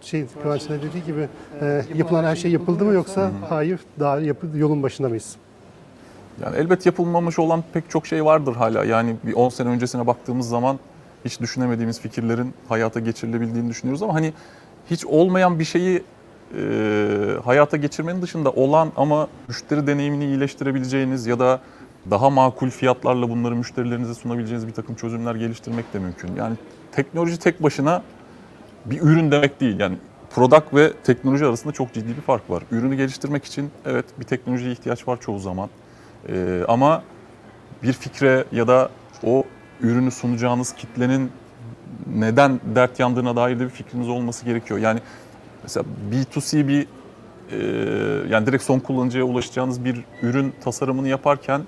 şey Kıvanç'ın dediği gibi e, yapılan her şey yapıldı mı yoksa hayır daha yapı, yolun başında mıyız? Yani elbet yapılmamış olan pek çok şey vardır hala. Yani bir 10 sene öncesine baktığımız zaman hiç düşünemediğimiz fikirlerin hayata geçirilebildiğini düşünüyoruz ama hani hiç olmayan bir şeyi e, hayata geçirmenin dışında olan ama müşteri deneyimini iyileştirebileceğiniz ya da daha makul fiyatlarla bunları müşterilerinize sunabileceğiniz bir takım çözümler geliştirmek de mümkün. Yani teknoloji tek başına bir ürün demek değil. Yani product ve teknoloji arasında çok ciddi bir fark var. Ürünü geliştirmek için evet bir teknolojiye ihtiyaç var çoğu zaman. Ee, ama bir fikre ya da o ürünü sunacağınız kitlenin neden dert yandığına dair de bir fikriniz olması gerekiyor. Yani mesela B2C bir e, yani direkt son kullanıcıya ulaşacağınız bir ürün tasarımını yaparken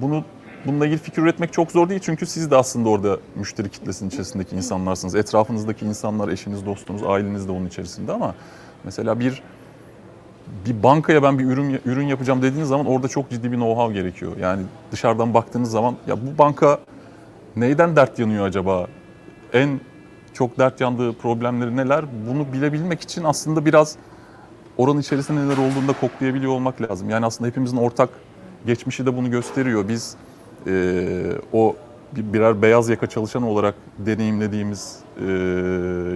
bunu bununla ilgili fikir üretmek çok zor değil çünkü siz de aslında orada müşteri kitlesinin içerisindeki insanlarsınız. Etrafınızdaki insanlar, eşiniz, dostunuz, aileniz de onun içerisinde ama mesela bir bir bankaya ben bir ürün ürün yapacağım dediğiniz zaman orada çok ciddi bir know-how gerekiyor. Yani dışarıdan baktığınız zaman ya bu banka neyden dert yanıyor acaba? En çok dert yandığı problemleri neler? Bunu bilebilmek için aslında biraz oranın içerisinde neler olduğunu da koklayabiliyor olmak lazım. Yani aslında hepimizin ortak geçmişi de bunu gösteriyor. Biz e, o bir- birer beyaz yaka çalışan olarak deneyimlediğimiz e,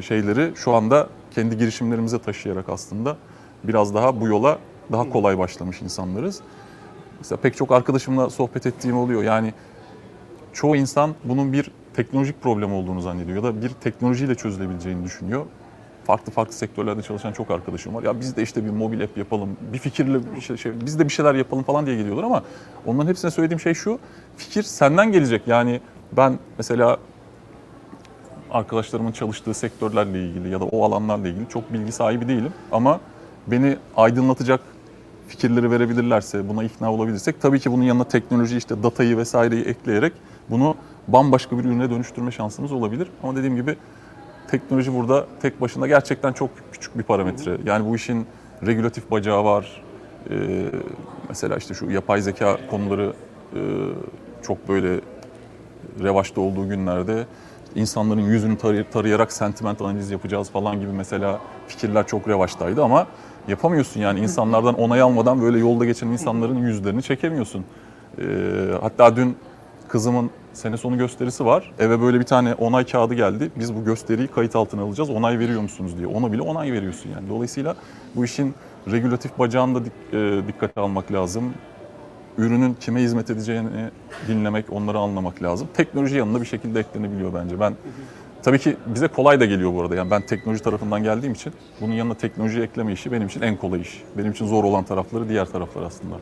şeyleri şu anda kendi girişimlerimize taşıyarak aslında biraz daha bu yola daha kolay başlamış insanlarız. Mesela pek çok arkadaşımla sohbet ettiğim oluyor. Yani çoğu insan bunun bir teknolojik problem olduğunu zannediyor ya da bir teknolojiyle çözülebileceğini düşünüyor. farklı farklı sektörlerde çalışan çok arkadaşım var. Ya biz de işte bir mobil app yapalım, bir fikirle bir şey, şey- biz de bir şeyler yapalım falan diye geliyorlar ama onların hepsine söylediğim şey şu. Fikir senden gelecek. Yani ben mesela arkadaşlarımın çalıştığı sektörlerle ilgili ya da o alanlarla ilgili çok bilgi sahibi değilim. Ama beni aydınlatacak fikirleri verebilirlerse, buna ikna olabilirsek tabii ki bunun yanına teknoloji işte datayı vesaireyi ekleyerek bunu bambaşka bir ürüne dönüştürme şansımız olabilir. Ama dediğim gibi teknoloji burada tek başına gerçekten çok küçük bir parametre. Yani bu işin regülatif bacağı var. Ee, mesela işte şu yapay zeka konuları e, çok böyle revaçta olduğu günlerde insanların yüzünü tarayarak sentiment analiz yapacağız falan gibi mesela fikirler çok revaçtaydı ama yapamıyorsun yani insanlardan onay almadan böyle yolda geçen insanların yüzlerini çekemiyorsun. Ee, hatta dün kızımın sene sonu gösterisi var. Eve böyle bir tane onay kağıdı geldi. Biz bu gösteriyi kayıt altına alacağız. Onay veriyor musunuz diye. Ona bile onay veriyorsun yani. Dolayısıyla bu işin regülatif bacağını da e, dikkate almak lazım ürünün kime hizmet edeceğini dinlemek, onları anlamak lazım. Teknoloji yanına bir şekilde eklenebiliyor bence. Ben tabii ki bize kolay da geliyor bu arada. Yani ben teknoloji tarafından geldiğim için bunun yanına teknoloji ekleme işi benim için en kolay iş. Benim için zor olan tarafları diğer taraflar aslında.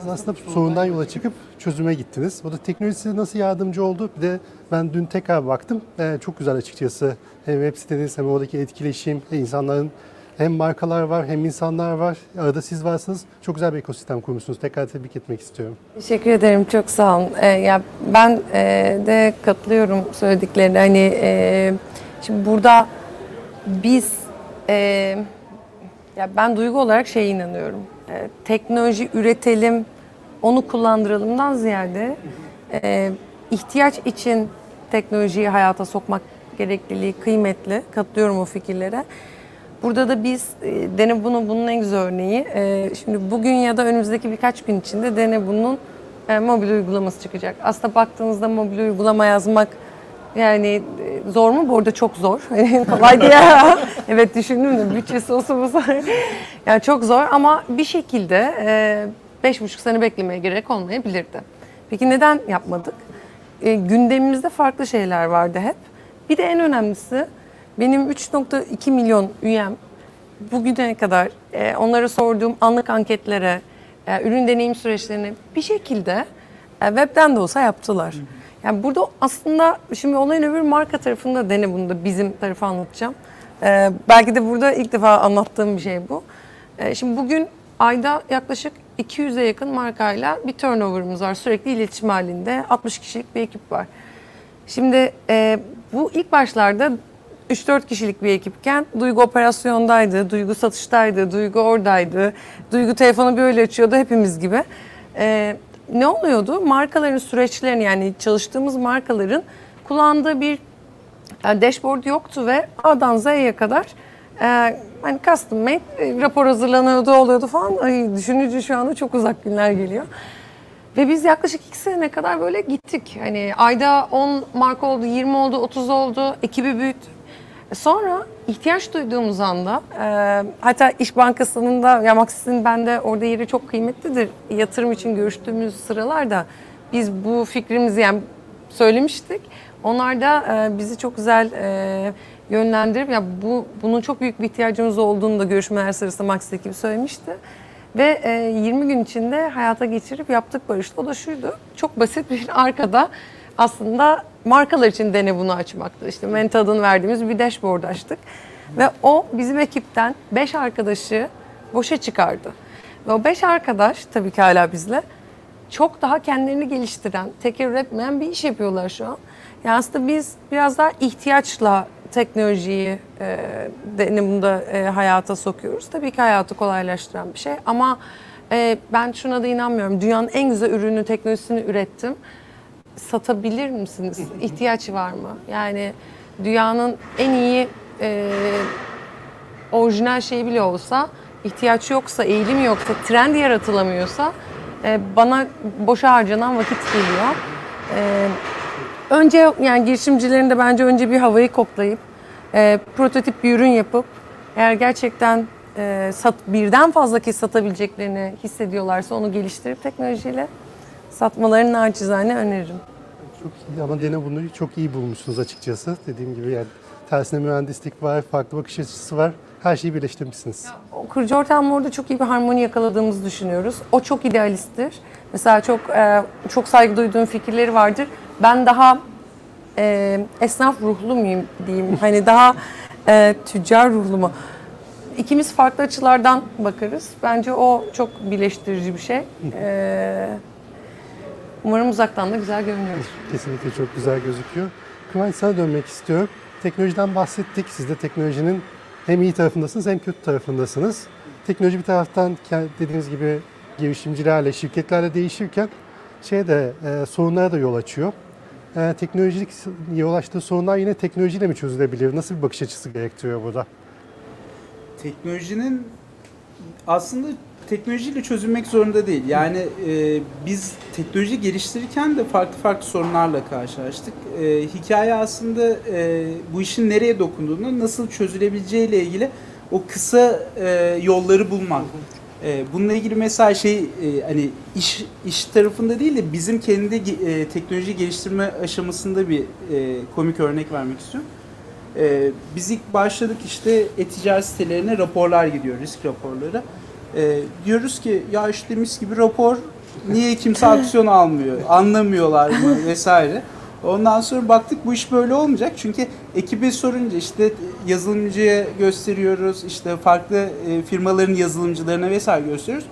Siz aslında sorundan yola çıkıp çözüme gittiniz. O da teknoloji size nasıl yardımcı oldu? Bir de ben dün tekrar baktım. Ee, çok güzel açıkçası. Hem web siteniz hem oradaki etkileşim, hem insanların hem markalar var hem insanlar var. Arada siz varsınız. Çok güzel bir ekosistem kurmuşsunuz. Tekrar tebrik etmek istiyorum. Teşekkür ederim. Çok sağ olun. Ee, ya ben e, de katılıyorum söylediklerine. Hani e, şimdi burada biz e, ya ben duygu olarak şeye inanıyorum. E, teknoloji üretelim, onu kullandıralımdan ziyade e, ihtiyaç için teknolojiyi hayata sokmak gerekliliği kıymetli. Katılıyorum o fikirlere. Burada da biz e, Dene bunu bunun en güzel örneği. E, şimdi bugün ya da önümüzdeki birkaç gün içinde Dene bunun e, mobil uygulaması çıkacak. Aslında baktığınızda mobil uygulama yazmak yani e, zor mu? Bu arada çok zor. Kolay değil. evet düşündüm de bütçesi olsa bu Yani çok zor ama bir şekilde beş buçuk sene beklemeye gerek olmayabilirdi. Peki neden yapmadık? E, gündemimizde farklı şeyler vardı hep. Bir de en önemlisi benim 3.2 milyon üyem bugüne kadar e, onlara sorduğum anlık anketlere, e, ürün deneyim süreçlerini bir şekilde e, webden de olsa yaptılar. Yani burada aslında şimdi olayın öbür marka tarafında dene bunu da bizim tarafı anlatacağım. E, belki de burada ilk defa anlattığım bir şey bu. E, şimdi bugün ayda yaklaşık 200'e yakın markayla bir turnover'ımız var. Sürekli iletişim halinde 60 kişilik bir ekip var. Şimdi e, bu ilk başlarda 3-4 kişilik bir ekipken Duygu operasyondaydı, Duygu satıştaydı, Duygu oradaydı, Duygu telefonu böyle açıyordu hepimiz gibi. E, ne oluyordu? Markaların süreçlerini yani çalıştığımız markaların kullandığı bir e, dashboard yoktu ve A'dan Z'ye kadar e, hani custom made e, rapor hazırlanıyordu, oluyordu falan. Ay, düşününce şu anda çok uzak günler geliyor. Ve biz yaklaşık iki sene kadar böyle gittik. Hani ayda 10 marka oldu, 20 oldu, 30 oldu, ekibi büyüttük. E Sonra ihtiyaç duyduğumuz anda, e, hatta İş Bankası'nın da, ya Maxis'in bende orada yeri çok kıymetlidir. Yatırım için görüştüğümüz sıralarda biz bu fikrimizi yani söylemiştik. Onlar da e, bizi çok güzel e, yönlendirip ya bu bunun çok büyük bir ihtiyacımız olduğunu da görüşmeler sırasında Maxis ekibi söylemişti. Ve e, 20 gün içinde hayata geçirip yaptık Barış'la. O da şuydu. Çok basit bir arkada aslında markalar için dene bunu açmaktı. İşte Menta adını verdiğimiz bir dashboard açtık. Ve o bizim ekipten 5 arkadaşı boşa çıkardı. Ve o 5 arkadaş tabii ki hala bizle çok daha kendilerini geliştiren, teker üretmeyen bir iş yapıyorlar şu an. Yani aslında biz biraz daha ihtiyaçla teknolojiyi e, deneyimde e, hayata sokuyoruz. Tabii ki hayatı kolaylaştıran bir şey ama e, ben şuna da inanmıyorum. Dünyanın en güzel ürünü, teknolojisini ürettim. Satabilir misiniz? İhtiyaç var mı? Yani dünyanın en iyi e, orijinal şeyi bile olsa, ihtiyaç yoksa, eğilim yoksa, trend yaratılamıyorsa e, bana boşa harcanan vakit geliyor. E, önce yani girişimcilerin de bence önce bir havayı koklayıp e, prototip bir ürün yapıp eğer gerçekten e, sat, birden fazla kez satabileceklerini hissediyorlarsa onu geliştirip teknolojiyle satmalarını naçizane öneririm. Çok iyi ama Dene bunu çok iyi bulmuşsunuz açıkçası. Dediğim gibi yani tersine mühendislik var, farklı bakış açısı var. Her şeyi birleştirmişsiniz. O kurucu ortamla orada çok iyi bir harmoni yakaladığımızı düşünüyoruz. O çok idealisttir. Mesela çok e, çok saygı duyduğum fikirleri vardır. Ben daha e, esnaf ruhlu muyum diyeyim. Hani daha e, tüccar ruhlu mu? İkimiz farklı açılardan bakarız. Bence o çok birleştirici bir şey. E, umarım uzaktan da güzel görünüyor. Kesinlikle çok güzel gözüküyor. Kıvanç sana dönmek istiyorum. Teknolojiden bahsettik. Siz de teknolojinin hem iyi tarafındasınız hem kötü tarafındasınız. Teknoloji bir taraftan dediğiniz gibi girişimcilerle, şirketlerle değişirken şey de e, sorunlara da yol açıyor. E, teknolojik yol açtığı sorunlar yine teknolojiyle mi çözülebilir? Nasıl bir bakış açısı gerektiriyor burada? teknolojinin aslında teknolojiyle çözülmek zorunda değil. Yani e, biz teknoloji geliştirirken de farklı farklı sorunlarla karşılaştık. E, hikaye aslında e, bu işin nereye dokunduğunu, nasıl çözülebileceğiyle ilgili o kısa e, yolları bulmak. E, bununla ilgili mesela şey e, hani iş iş tarafında değil de bizim kendi e, teknoloji geliştirme aşamasında bir e, komik örnek vermek istiyorum. Ee, biz ilk başladık işte e-ticaret sitelerine raporlar gidiyor, risk raporları. Ee, diyoruz ki ya işte mis gibi rapor niye kimse aksiyon almıyor, anlamıyorlar mı vesaire. Ondan sonra baktık bu iş böyle olmayacak çünkü ekibe sorunca işte yazılımcıya gösteriyoruz, işte farklı e, firmaların yazılımcılarına vesaire gösteriyoruz.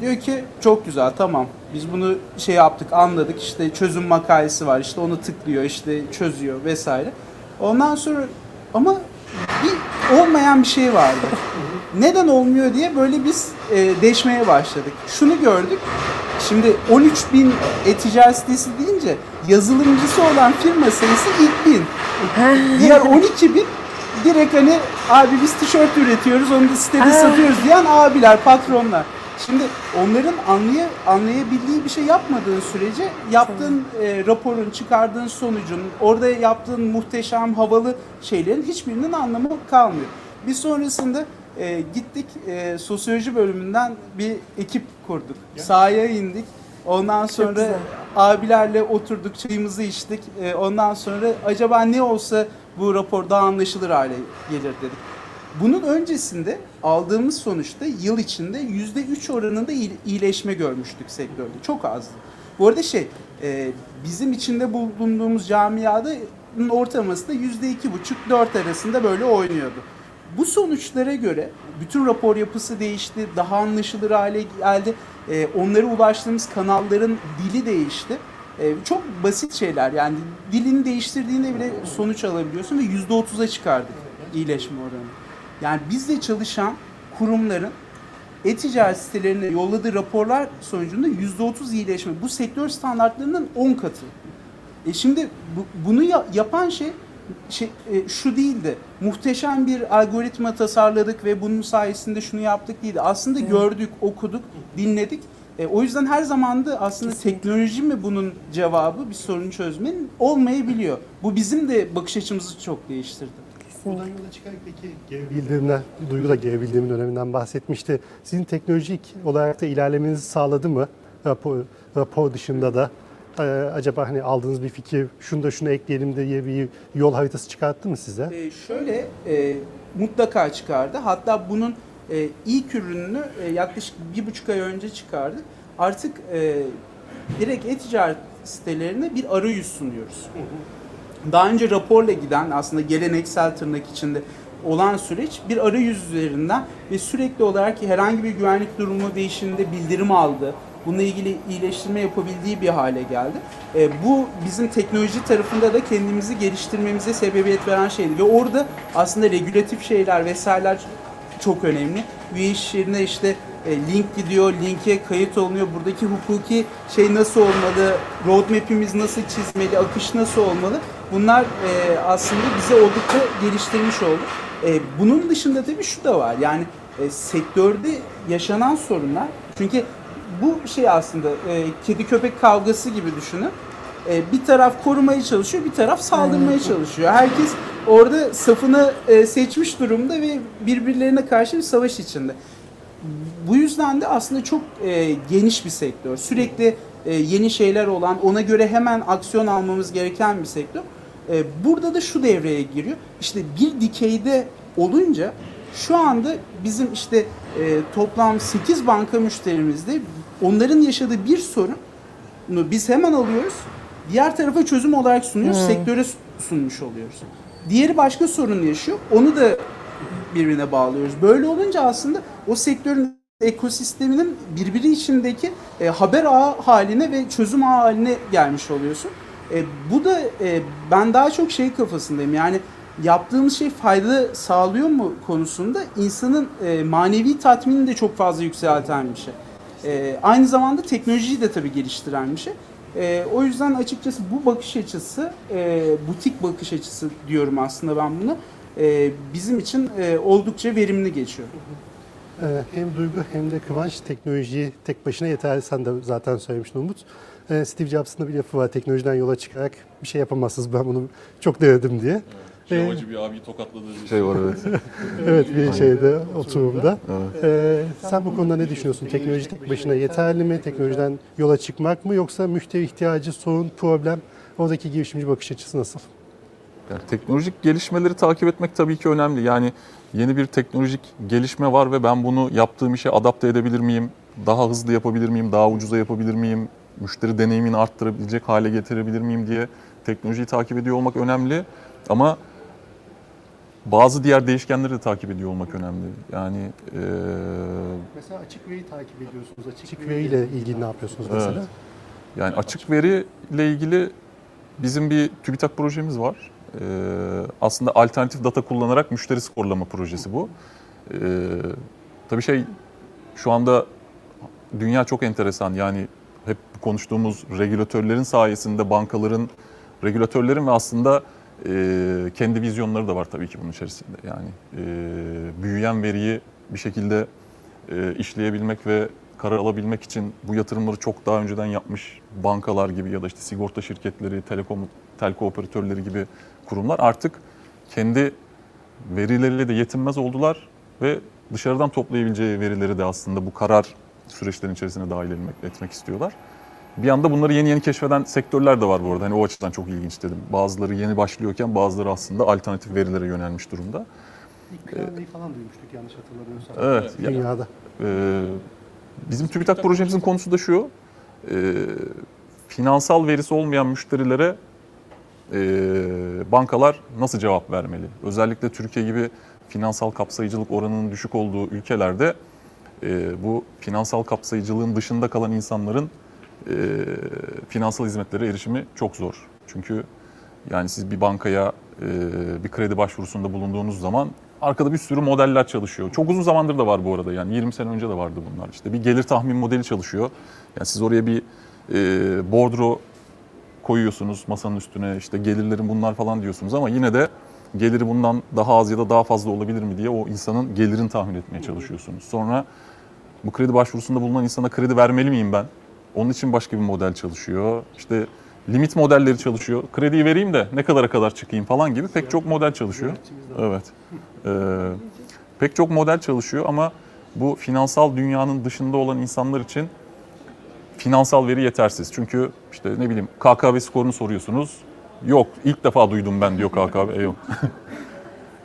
Diyor ki çok güzel tamam biz bunu şey yaptık anladık işte çözüm makalesi var işte onu tıklıyor işte çözüyor vesaire. Ondan sonra ama bir olmayan bir şey vardı. Neden olmuyor diye böyle biz e, deşmeye başladık. Şunu gördük. Şimdi 13 bin e-ticaret sitesi deyince yazılımcısı olan firma sayısı ilk bin. Diğer 12 bin direkt hani abi biz tişört üretiyoruz onu da sitede satıyoruz diyen abiler, patronlar. Şimdi onların anlaya, anlayabildiği bir şey yapmadığın sürece yaptığın e, raporun, çıkardığın sonucun, orada yaptığın muhteşem, havalı şeylerin hiçbirinin anlamı kalmıyor. Biz sonrasında e, gittik e, sosyoloji bölümünden bir ekip kurduk. Sahaya indik. Ondan sonra abilerle oturduk, çayımızı içtik. E, ondan sonra acaba ne olsa bu rapor daha anlaşılır hale gelir dedik. Bunun öncesinde aldığımız sonuçta yıl içinde %3 oranında iyi- iyileşme görmüştük sektörde. Çok azdı. Bu arada şey, e, bizim içinde bulunduğumuz camiada ortalaması da %2,5-4 arasında böyle oynuyordu. Bu sonuçlara göre bütün rapor yapısı değişti, daha anlaşılır hale geldi. E, onlara ulaştığımız kanalların dili değişti. E, çok basit şeyler yani dilini değiştirdiğinde bile sonuç alabiliyorsun ve %30'a çıkardık iyileşme oranı. Yani bizde çalışan kurumların e-ticaret sitelerine yolladığı raporlar sonucunda %30 iyileşme. Bu sektör standartlarının 10 katı. E şimdi bu- bunu ya- yapan şey, şey e, şu değildi. Muhteşem bir algoritma tasarladık ve bunun sayesinde şunu yaptık değildi. Aslında gördük, okuduk, dinledik. E, o yüzden her zaman da aslında teknoloji mi bunun cevabı bir sorunu çözmenin olmayabiliyor. Bu bizim de bakış açımızı çok değiştirdi. Buradan yola çıkarak peki geri bildirimler, Duygu da geri bildirim döneminden bahsetmişti. Sizin teknolojik olarak da ilerlemenizi sağladı mı? Rapor, rapor dışında da acaba hani aldığınız bir fikir, şunu da şunu ekleyelim diye bir yol haritası çıkarttı mı size? E, şöyle e, mutlaka çıkardı. Hatta bunun e, ilk ürününü e, yaklaşık bir buçuk ay önce çıkardı. Artık e, direkt e-ticaret sitelerine bir arayüz sunuyoruz. Daha önce raporla giden aslında geleneksel tırnak içinde olan süreç bir arayüz üzerinden ve sürekli olarak herhangi bir güvenlik durumu değişiminde bildirim aldı. Bununla ilgili iyileştirme yapabildiği bir hale geldi. E, bu bizim teknoloji tarafında da kendimizi geliştirmemize sebebiyet veren şeydi. Ve orada aslında regülatif şeyler vesaireler çok önemli. Üye iş yerine işte e, link gidiyor, linke kayıt olunuyor. Buradaki hukuki şey nasıl olmalı, roadmap'imiz nasıl çizmeli, akış nasıl olmalı? Bunlar e, aslında bize oldukça geliştirmiş oldu. E, bunun dışında tabii şu da var. Yani e, sektörde yaşanan sorunlar. Çünkü bu şey aslında e, kedi köpek kavgası gibi düşünün. E, bir taraf korumaya çalışıyor, bir taraf saldırmaya çalışıyor. Herkes orada safını e, seçmiş durumda ve birbirlerine karşı bir savaş içinde. Bu yüzden de aslında çok e, geniş bir sektör. Sürekli e, yeni şeyler olan, ona göre hemen aksiyon almamız gereken bir sektör. E, burada da şu devreye giriyor. İşte bir dikeyde olunca şu anda bizim işte e, toplam 8 banka müşterimizde onların yaşadığı bir sorun biz hemen alıyoruz. Diğer tarafa çözüm olarak sunuyoruz. Sektöre sunmuş oluyoruz. Diğeri başka sorun yaşıyor. Onu da birbirine bağlıyoruz. Böyle olunca aslında o sektörün ekosisteminin birbiri içindeki e, haber ağı haline ve çözüm ağı haline gelmiş oluyorsun. E, bu da e, ben daha çok şey kafasındayım. Yani yaptığımız şey fayda sağlıyor mu konusunda insanın e, manevi tatminini de çok fazla yükselten bir şey. E, aynı zamanda teknolojiyi de tabii geliştiren bir şey. E, o yüzden açıkçası bu bakış açısı, e, butik bakış açısı diyorum aslında ben bunu. e, bizim için e, oldukça verimli geçiyor. Ee, Hem Duygu hem de Kıvanç teknolojiyi tek başına yeterli. Sen de zaten söylemiştin Umut. Ee, Steve Jobs'ın da bir lafı var. Teknolojiden yola çıkarak bir şey yapamazsınız. Ben bunu çok denedim diye. Şevacı bir abiyi tokatladığı bir şey var evet. Evet bir şeyde oturumda. Ee, sen bu konuda ne düşünüyorsun? Teknoloji tek başına yeterli mi? Teknolojiden yola çıkmak mı? Yoksa müşteri ihtiyacı, sorun, problem? Oradaki girişimci bakış açısı nasıl? Yani teknolojik gelişmeleri takip etmek tabii ki önemli. Yani yeni bir teknolojik gelişme var ve ben bunu yaptığım işe adapte edebilir miyim? Daha hızlı yapabilir miyim? Daha ucuza yapabilir miyim? Müşteri deneyimini arttırabilecek hale getirebilir miyim diye teknolojiyi takip ediyor olmak önemli. Ama bazı diğer değişkenleri de takip ediyor olmak önemli. Yani eee, Mesela açık veriyi takip ediyorsunuz. Açık veriyle ilgili ne yapıyorsunuz mesela? Evet. Yani açık veri ile ilgili bizim bir TÜBİTAK projemiz var. Ee, aslında alternatif data kullanarak müşteri skorlama projesi bu. Ee, tabii şey şu anda dünya çok enteresan. Yani hep konuştuğumuz regülatörlerin sayesinde bankaların, regülatörlerin ve aslında e, kendi vizyonları da var tabii ki bunun içerisinde. Yani e, büyüyen veriyi bir şekilde e, işleyebilmek ve karar alabilmek için bu yatırımları çok daha önceden yapmış bankalar gibi ya da işte sigorta şirketleri, telekom, telko operatörleri gibi kurumlar artık kendi verileriyle de yetinmez oldular ve dışarıdan toplayabileceği verileri de aslında bu karar süreçlerin içerisine dahil etmek, istiyorlar. Bir anda bunları yeni yeni keşfeden sektörler de var bu arada. Hani o açıdan çok ilginç dedim. Bazıları yeni başlıyorken bazıları aslında alternatif verilere yönelmiş durumda. İlk klavyeyi falan duymuştuk yanlış hatırlamıyorsam. Evet. ya- Dünyada. Ee, bizim TÜBİTAK projemizin konusu da şu. e, finansal verisi olmayan müşterilere e, bankalar nasıl cevap vermeli? Özellikle Türkiye gibi finansal kapsayıcılık oranının düşük olduğu ülkelerde e, bu finansal kapsayıcılığın dışında kalan insanların e, finansal hizmetlere erişimi çok zor. Çünkü yani siz bir bankaya e, bir kredi başvurusunda bulunduğunuz zaman arkada bir sürü modeller çalışıyor. Çok uzun zamandır da var bu arada yani 20 sene önce de vardı bunlar. İşte bir gelir tahmin modeli çalışıyor. Yani siz oraya bir e, bordro koyuyorsunuz masanın üstüne işte gelirlerin bunlar falan diyorsunuz ama yine de geliri bundan daha az ya da daha fazla olabilir mi diye o insanın gelirini tahmin etmeye çalışıyorsunuz. Sonra bu kredi başvurusunda bulunan insana kredi vermeli miyim ben? Onun için başka bir model çalışıyor. İşte limit modelleri çalışıyor. Krediyi vereyim de ne kadara kadar çıkayım falan gibi pek çok model çalışıyor. Evet. Ee, pek çok model çalışıyor ama bu finansal dünyanın dışında olan insanlar için finansal veri yetersiz. Çünkü işte ne bileyim KKV skorunu soruyorsunuz. Yok ilk defa duydum ben diyor KKV. E, yok.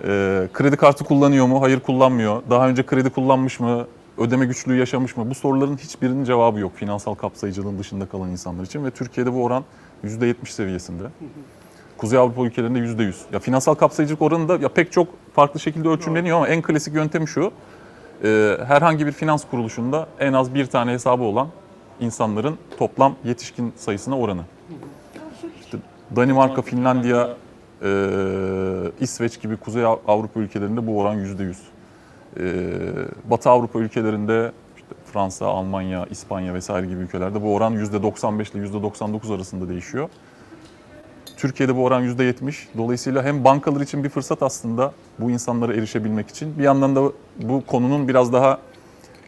Ee, kredi kartı kullanıyor mu? Hayır kullanmıyor. Daha önce kredi kullanmış mı? Ödeme güçlüğü yaşamış mı? Bu soruların hiçbirinin cevabı yok finansal kapsayıcılığın dışında kalan insanlar için ve Türkiye'de bu oran %70 seviyesinde. Kuzey Avrupa ülkelerinde %100. Ya finansal kapsayıcılık oranı da ya pek çok farklı şekilde ölçümleniyor ama en klasik yöntemi şu. e, herhangi bir finans kuruluşunda en az bir tane hesabı olan insanların toplam yetişkin sayısına oranı. İşte Danimarka, Finlandiya, e, İsveç gibi Kuzey Av- Avrupa ülkelerinde bu oran %100. E, Batı Avrupa ülkelerinde işte Fransa, Almanya, İspanya vesaire gibi ülkelerde bu oran %95 ile %99 arasında değişiyor. Türkiye'de bu oran %70. Dolayısıyla hem bankalar için bir fırsat aslında bu insanlara erişebilmek için. Bir yandan da bu konunun biraz daha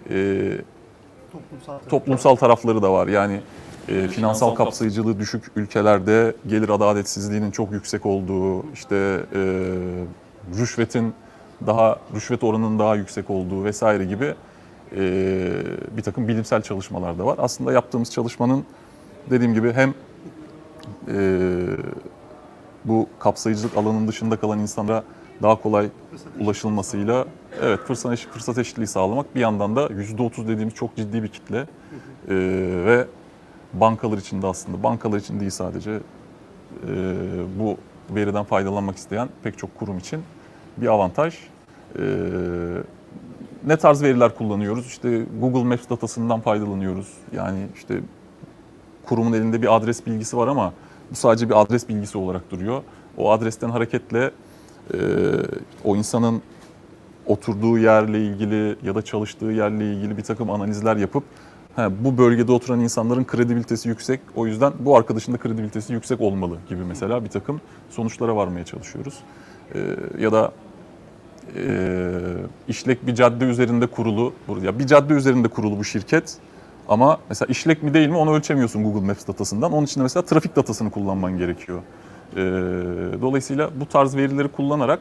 e, Toplumsal toplumsal tarafları da var. Yani e, finansal kapsayıcılığı düşük ülkelerde gelir adaletsizliğinin çok yüksek olduğu, işte e, rüşvetin daha rüşvet oranının daha yüksek olduğu vesaire gibi e, bir takım bilimsel çalışmalar da var. Aslında yaptığımız çalışmanın dediğim gibi hem e, bu kapsayıcılık alanının dışında kalan insanlara daha kolay ulaşılmasıyla evet fırsat, eş- fırsat eşitliği sağlamak bir yandan da %30 dediğimiz çok ciddi bir kitle Ee, ve bankalar için de aslında bankalar için değil sadece e, bu veriden faydalanmak isteyen pek çok kurum için bir avantaj. Ee, ne tarz veriler kullanıyoruz? İşte Google Maps datasından faydalanıyoruz. Yani işte kurumun elinde bir adres bilgisi var ama bu sadece bir adres bilgisi olarak duruyor. O adresten hareketle e, o insanın oturduğu yerle ilgili ya da çalıştığı yerle ilgili bir takım analizler yapıp ha, bu bölgede oturan insanların kredibilitesi yüksek. O yüzden bu arkadaşın da kredibilitesi yüksek olmalı gibi mesela bir takım sonuçlara varmaya çalışıyoruz. E, ya da e, işlek bir cadde üzerinde kurulu, ya bir cadde üzerinde kurulu bu şirket ama mesela işlek mi değil mi onu ölçemiyorsun Google Maps datasından. Onun için de mesela trafik datasını kullanman gerekiyor. E, dolayısıyla bu tarz verileri kullanarak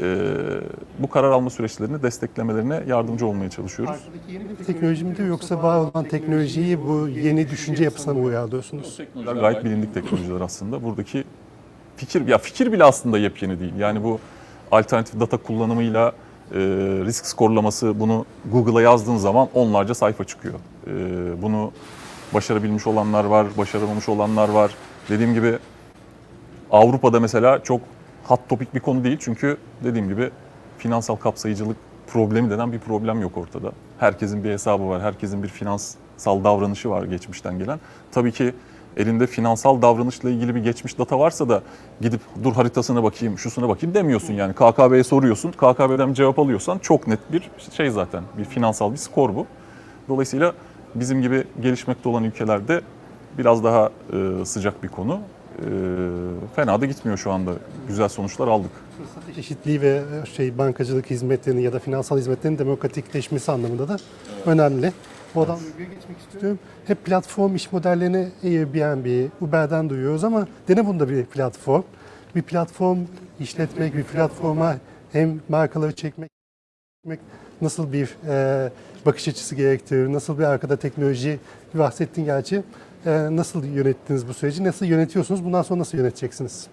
e, bu karar alma süreçlerini desteklemelerine yardımcı olmaya çalışıyoruz. Teknoloji midir yoksa var olan teknolojiyi bu yeni düşünce yapısına mı uyarlıyorsunuz? Teknolojiler gayet bilindik teknolojiler aslında. Buradaki fikir ya fikir bile aslında yepyeni değil. Yani bu alternatif data kullanımıyla e, risk skorlaması bunu Google'a yazdığın zaman onlarca sayfa çıkıyor. E, bunu başarabilmiş olanlar var, başaramamış olanlar var. Dediğim gibi Avrupa'da mesela çok hot topik bir konu değil. Çünkü dediğim gibi finansal kapsayıcılık problemi denen bir problem yok ortada. Herkesin bir hesabı var, herkesin bir finansal davranışı var geçmişten gelen. Tabii ki elinde finansal davranışla ilgili bir geçmiş data varsa da gidip dur haritasına bakayım, şusuna bakayım demiyorsun yani. KKB'ye soruyorsun, KKB'den cevap alıyorsan çok net bir şey zaten. Bir finansal bir skor bu. Dolayısıyla bizim gibi gelişmekte olan ülkelerde biraz daha e, sıcak bir konu. E, fena da gitmiyor şu anda. Güzel sonuçlar aldık. Eşitliği ve şey bankacılık hizmetlerinin ya da finansal hizmetlerin demokratikleşmesi anlamında da önemli. Bu adam geçmek istiyorum. Hep platform iş modellerini Airbnb, Uber'den duyuyoruz ama dene bunda bir platform. Bir platform işletmek, bir platforma hem markaları çekmek, çekmek nasıl bir e, bakış açısı gerektirir, nasıl bir arkada teknoloji bahsettin gerçi. E, nasıl yönettiniz bu süreci, nasıl yönetiyorsunuz, bundan sonra nasıl yöneteceksiniz?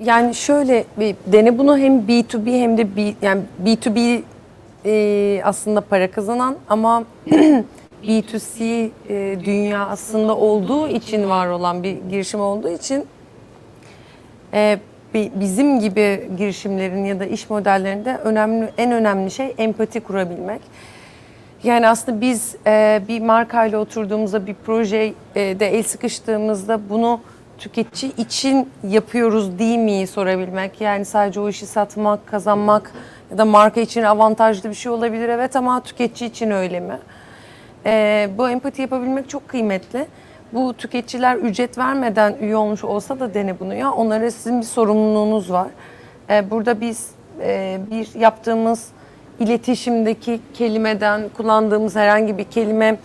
Yani şöyle bir dene bunu hem B2B hem de B, yani B2B e, aslında para kazanan ama B2C e, dünya aslında olduğu için var olan bir girişim olduğu için e, bi- bizim gibi girişimlerin ya da iş modellerinde önemli en önemli şey empati kurabilmek. Yani aslında biz e, bir markayla oturduğumuzda bir projede el sıkıştığımızda bunu tüketici için yapıyoruz değil mi sorabilmek. Yani sadece o işi satmak, kazanmak ya da marka için avantajlı bir şey olabilir evet ama tüketici için öyle mi? E, bu empati yapabilmek çok kıymetli. Bu tüketiciler ücret vermeden üye olmuş olsa da dene bunu ya. Onlara sizin bir sorumluluğunuz var. E, burada biz e, bir yaptığımız iletişimdeki kelimeden kullandığımız herhangi bir kelime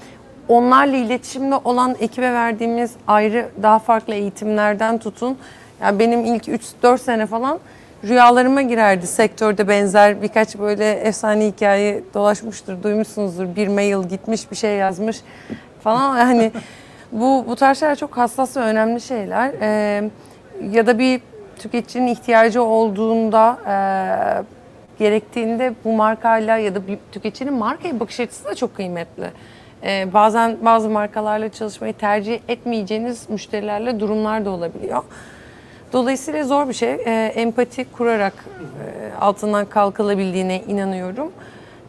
onlarla iletişimde olan ekibe verdiğimiz ayrı daha farklı eğitimlerden tutun. Yani benim ilk 3-4 sene falan rüyalarıma girerdi sektörde benzer birkaç böyle efsane hikaye dolaşmıştır, duymuşsunuzdur. Bir mail gitmiş bir şey yazmış falan yani bu bu tarz şeyler çok hassas ve önemli şeyler. Ee, ya da bir tüketicinin ihtiyacı olduğunda e, gerektiğinde bu markayla ya da bir tüketicinin markaya bakış açısı da çok kıymetli. Ee, bazen bazı markalarla çalışmayı tercih etmeyeceğiniz müşterilerle durumlar da olabiliyor. Dolayısıyla zor bir şey. Ee, empati kurarak e, altından kalkılabildiğine inanıyorum.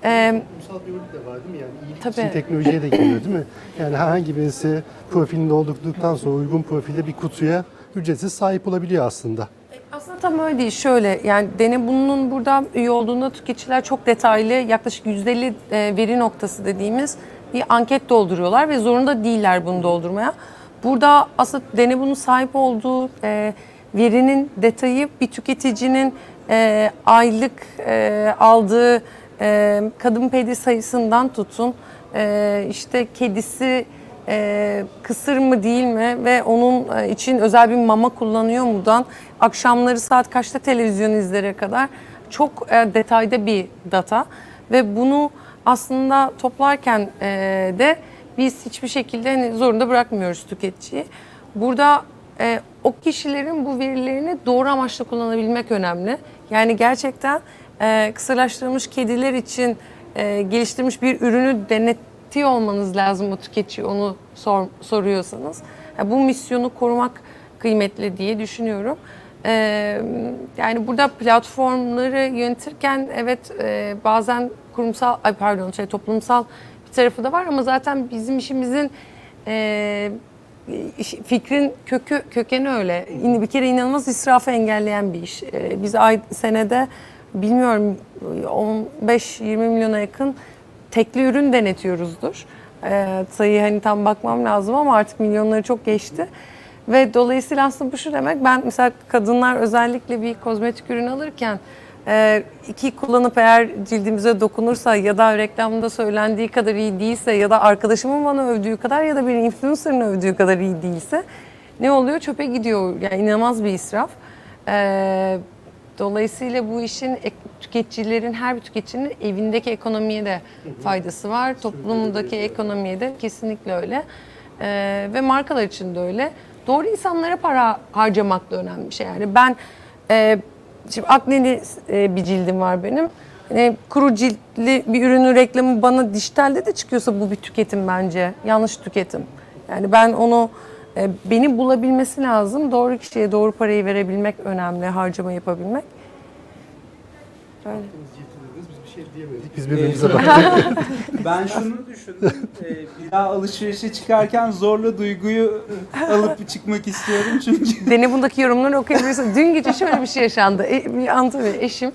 Kurumsal bir ürün de var değil mi? Yani iyilik Tabii. için teknolojiye de geliyor değil mi? Yani herhangi birisi profilini doldurduktan sonra uygun profilde bir kutuya ücretsiz sahip olabiliyor aslında. Aslında tam öyle değil. Şöyle yani Dene bunun burada üye olduğunda tüketiciler çok detaylı yaklaşık %50 e, veri noktası dediğimiz bir anket dolduruyorlar ve zorunda değiller bunu doldurmaya. Burada aslında Dene bunun sahip olduğu e, verinin detayı bir tüketicinin e, aylık e, aldığı e, kadın pedi sayısından tutun e, işte kedisi e, kısır mı değil mi ve onun e, için özel bir mama kullanıyor mudan akşamları saat kaçta televizyon izlere kadar çok e, detayda bir data ve bunu aslında toplarken e, de biz hiçbir şekilde hani zorunda bırakmıyoruz tüketiciyi. Burada e, o kişilerin bu verilerini doğru amaçla kullanabilmek önemli. Yani gerçekten e, kısırlaştırılmış kediler için e, geliştirilmiş bir ürünü denettiyor olmanız lazım o tüketiciye onu sor, soruyorsanız. Ya bu misyonu korumak kıymetli diye düşünüyorum. E, yani burada platformları yönetirken evet e, bazen kurumsal, ay pardon şey toplumsal bir tarafı da var ama zaten bizim işimizin e, fikrin kökü kökeni öyle. Bir kere inanılmaz israfı engelleyen bir iş. Ee, Biz ay senede bilmiyorum 15-20 milyona yakın tekli ürün denetiyoruzdur. Ee, sayıyı hani tam bakmam lazım ama artık milyonları çok geçti. Ve dolayısıyla aslında bu şu demek ben mesela kadınlar özellikle bir kozmetik ürün alırken e, iki kullanıp eğer cildimize dokunursa ya da reklamda söylendiği kadar iyi değilse ya da arkadaşımın bana övdüğü kadar ya da bir influencer'ın övdüğü kadar iyi değilse ne oluyor? Çöpe gidiyor. Yani inanılmaz bir israf. E, dolayısıyla bu işin tüketicilerin, her bir tüketicinin evindeki ekonomiye de faydası var. Toplumdaki ekonomiye de kesinlikle öyle. E, ve markalar için de öyle. Doğru insanlara para harcamak da önemli bir şey. Yani ben e, Şimdi akneli e, bir cildim var benim. Hani kuru ciltli bir ürünün reklamı bana dijitalde de çıkıyorsa bu bir tüketim bence. Yanlış tüketim. Yani ben onu e, beni bulabilmesi lazım. Doğru kişiye doğru parayı verebilmek önemli. Harcama yapabilmek. Öyle. Diyemedik. Biz birbirimize baktık. Ben şunu düşündüm. e, bir daha alışverişe çıkarken zorla duyguyu alıp çıkmak istiyorum çünkü. Dene bundaki yorumları okuyabilirsin. Dün gece şöyle bir şey yaşandı. E, bir an tabii eşim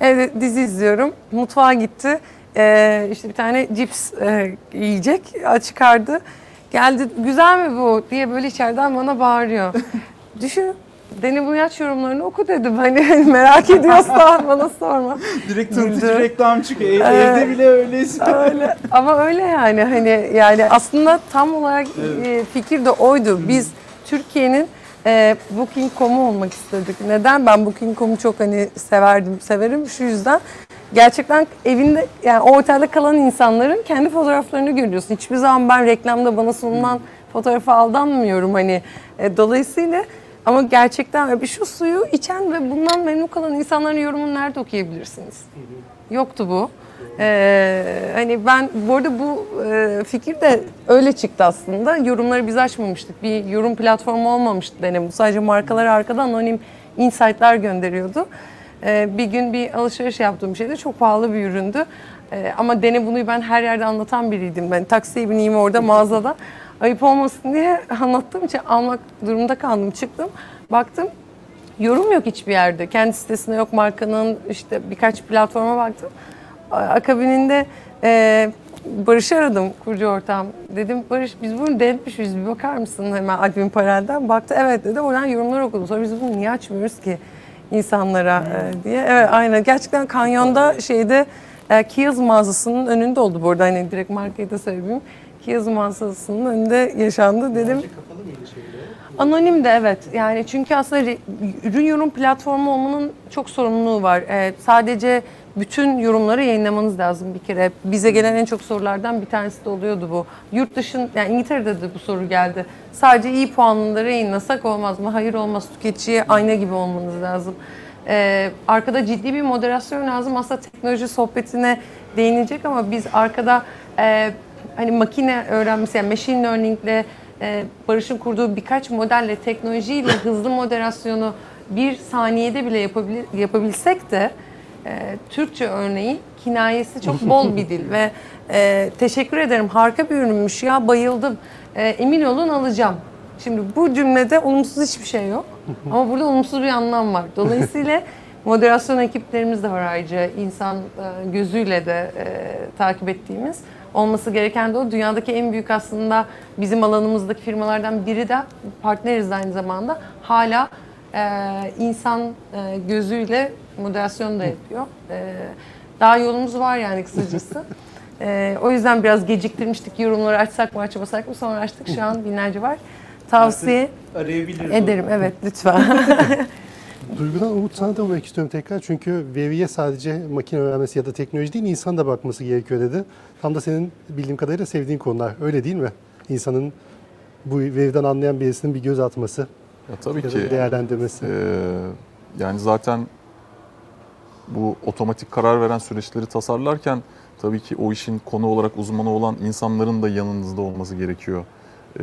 evde dizi izliyorum. Mutfağa gitti. Ee, işte bir tane cips e, yiyecek. Çıkardı. Geldi güzel mi bu diye böyle içeriden bana bağırıyor. Düşün. Deni Buyaç yorumlarını oku dedim. Hani merak ediyorsan bana sorma. Direkt tanıtıcı reklam çıkıyor. Ev- Evet. Evde bile öyleyse. öyle ama öyle yani hani yani aslında tam olarak e, fikir de oydu. Biz Türkiye'nin e, Booking.com'u olmak istedik. Neden? Ben Booking.com'u çok hani severdim, severim şu yüzden. Gerçekten evinde yani o otelde kalan insanların kendi fotoğraflarını görüyorsun. Hiçbir zaman ben reklamda bana sunulan fotoğrafa aldanmıyorum hani. E, dolayısıyla ama gerçekten bir şu suyu içen ve bundan memnun kalan insanların yorumunu nerede okuyabilirsiniz? Yoktu bu. Ee, hani ben bu arada bu e, fikir de öyle çıktı aslında. Yorumları biz açmamıştık. Bir yorum platformu olmamıştı benim. Sadece markalar arkadan anonim insight'lar gönderiyordu. Ee, bir gün bir alışveriş yaptığım bir şeydi. Çok pahalı bir üründü. Ee, ama dene bunu ben her yerde anlatan biriydim. Ben taksiye bineyim orada mağazada. Ayıp olmasın diye anlattığım için almak durumunda kaldım. Çıktım. Baktım Yorum yok hiçbir yerde. Kendi sitesinde yok markanın işte birkaç platforma baktım. Akabininde e, Barış'ı aradım kurucu ortağım. Dedim Barış biz bunu denetmişiz bir bakar mısın hemen admin panelden. Baktı evet dedi oradan yorumlar okudum. Sonra biz bunu niye açmıyoruz ki insanlara e, diye. Evet aynen gerçekten kanyonda şeyde e, Kiehl's mağazasının önünde oldu bu arada hani direkt markayı da söyleyeyim. Kiehl's mağazasının önünde yaşandı dedim. Anonim de evet. Yani çünkü aslında ürün yorum platformu olmanın çok sorumluluğu var. Ee, sadece bütün yorumları yayınlamanız lazım bir kere. Bize gelen en çok sorulardan bir tanesi de oluyordu bu. Yurt dışın, yani İngiltere'de de bu soru geldi. Sadece iyi puanlıları yayınlasak olmaz mı? Hayır olmaz. Tüketiciye ayna gibi olmanız lazım. Ee, arkada ciddi bir moderasyon lazım. Aslında teknoloji sohbetine değinecek ama biz arkada e, hani makine öğrenmesi yani machine learning'le e, Barış'ın kurduğu birkaç modelle teknolojiyle hızlı moderasyonu bir saniyede bile yapabil, yapabilsek de e, Türkçe örneği kinayesi çok bol bir dil ve e, teşekkür ederim. Harika bir ürünmüş ya bayıldım. E, emin olun alacağım. Şimdi bu cümlede olumsuz hiçbir şey yok. Ama burada olumsuz bir anlam var. Dolayısıyla moderasyon ekiplerimiz de var ayrıca. İnsan e, gözüyle de e, takip ettiğimiz olması gereken de o. Dünyadaki en büyük aslında bizim alanımızdaki firmalardan biri de partneriz aynı zamanda. Hala e, insan e, gözüyle moderasyon da yapıyor. E, daha yolumuz var yani kısacası. E, o yüzden biraz geciktirmiştik yorumları açsak mı açmasak mı sonra açtık şu an binlerce var. Tavsiye Arayabiliriz. ederim evet lütfen. Duygudan Umut sana da vurmak istiyorum tekrar. Çünkü veriye sadece makine öğrenmesi ya da teknoloji değil insan da bakması gerekiyor dedi. Tam da senin bildiğim kadarıyla sevdiğin konular. Öyle değil mi? İnsanın bu veriden anlayan birisinin bir göz atması. Ya tabii Ya ki. değerlendirmesi. Ee, yani zaten bu otomatik karar veren süreçleri tasarlarken tabii ki o işin konu olarak uzmanı olan insanların da yanınızda olması gerekiyor. Ee,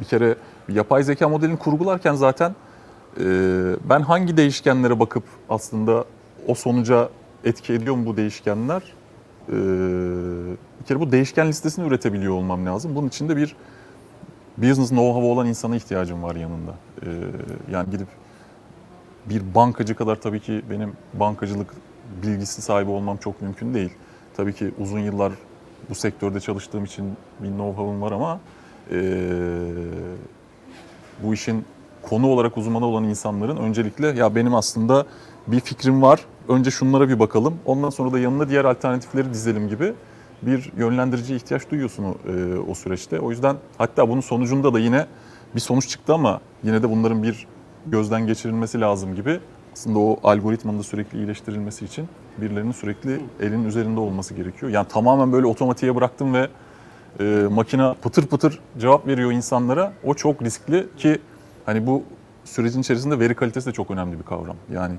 bir kere yapay zeka modelini kurgularken zaten ben hangi değişkenlere bakıp aslında o sonuca etki ediyor mu bu değişkenler? Ee, bir kere bu değişken listesini üretebiliyor olmam lazım. Bunun için de bir business know-how olan insana ihtiyacım var yanında. Ee, yani gidip bir bankacı kadar tabii ki benim bankacılık bilgisi sahibi olmam çok mümkün değil. Tabii ki uzun yıllar bu sektörde çalıştığım için bir know-how'um var ama bu işin konu olarak uzmanı olan insanların öncelikle ya benim aslında bir fikrim var. Önce şunlara bir bakalım. Ondan sonra da yanına diğer alternatifleri dizelim gibi bir yönlendiriciye ihtiyaç duyuyorsun o, e, o süreçte. O yüzden hatta bunun sonucunda da yine bir sonuç çıktı ama yine de bunların bir gözden geçirilmesi lazım gibi. Aslında o algoritmanın da sürekli iyileştirilmesi için birilerinin sürekli elinin üzerinde olması gerekiyor. Yani tamamen böyle otomatiğe bıraktım ve e, makine pıtır pıtır cevap veriyor insanlara. O çok riskli ki hani bu sürecin içerisinde veri kalitesi de çok önemli bir kavram. Yani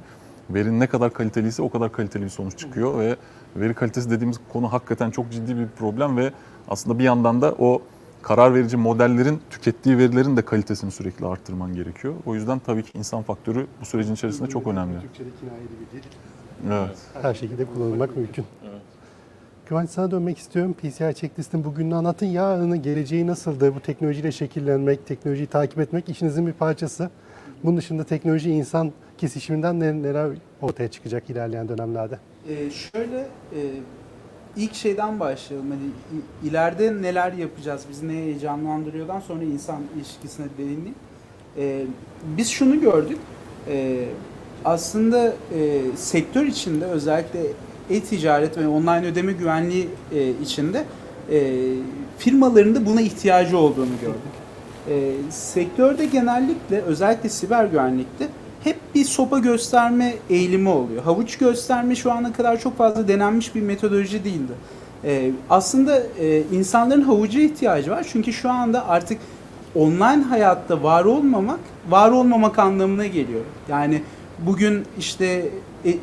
verinin ne kadar kaliteliyse o kadar kaliteli bir sonuç çıkıyor ve veri kalitesi dediğimiz konu hakikaten çok ciddi bir problem ve aslında bir yandan da o karar verici modellerin tükettiği verilerin de kalitesini sürekli arttırman gerekiyor. O yüzden tabii ki insan faktörü bu sürecin içerisinde çok önemli. Türkçe'de kinayeli bir dil. Evet. Her şekilde kullanılmak mümkün. Kıvanç sana dönmek istiyorum. PCR checklistin bugününü anlatın. Yarını, geleceği nasıldı? Bu teknolojiyle şekillenmek, teknolojiyi takip etmek işinizin bir parçası. Bunun dışında teknoloji insan kesişiminden ne- neler ortaya çıkacak ilerleyen dönemlerde? Ee, şöyle e, ilk şeyden başlayalım. Hani ileride neler yapacağız, bizi ne heyecanlandırıyordan sonra insan ilişkisine değineyim. Ee, biz şunu gördük. Ee, aslında e, sektör içinde özellikle e-ticaret ve online ödeme güvenliği e, içinde e, firmaların da buna ihtiyacı olduğunu gördük. E, sektörde genellikle özellikle siber güvenlikte hep bir sopa gösterme eğilimi oluyor. Havuç gösterme şu ana kadar çok fazla denenmiş bir metodoloji değildi. E, aslında e, insanların havuca ihtiyacı var çünkü şu anda artık online hayatta var olmamak, var olmamak anlamına geliyor. Yani bugün işte e,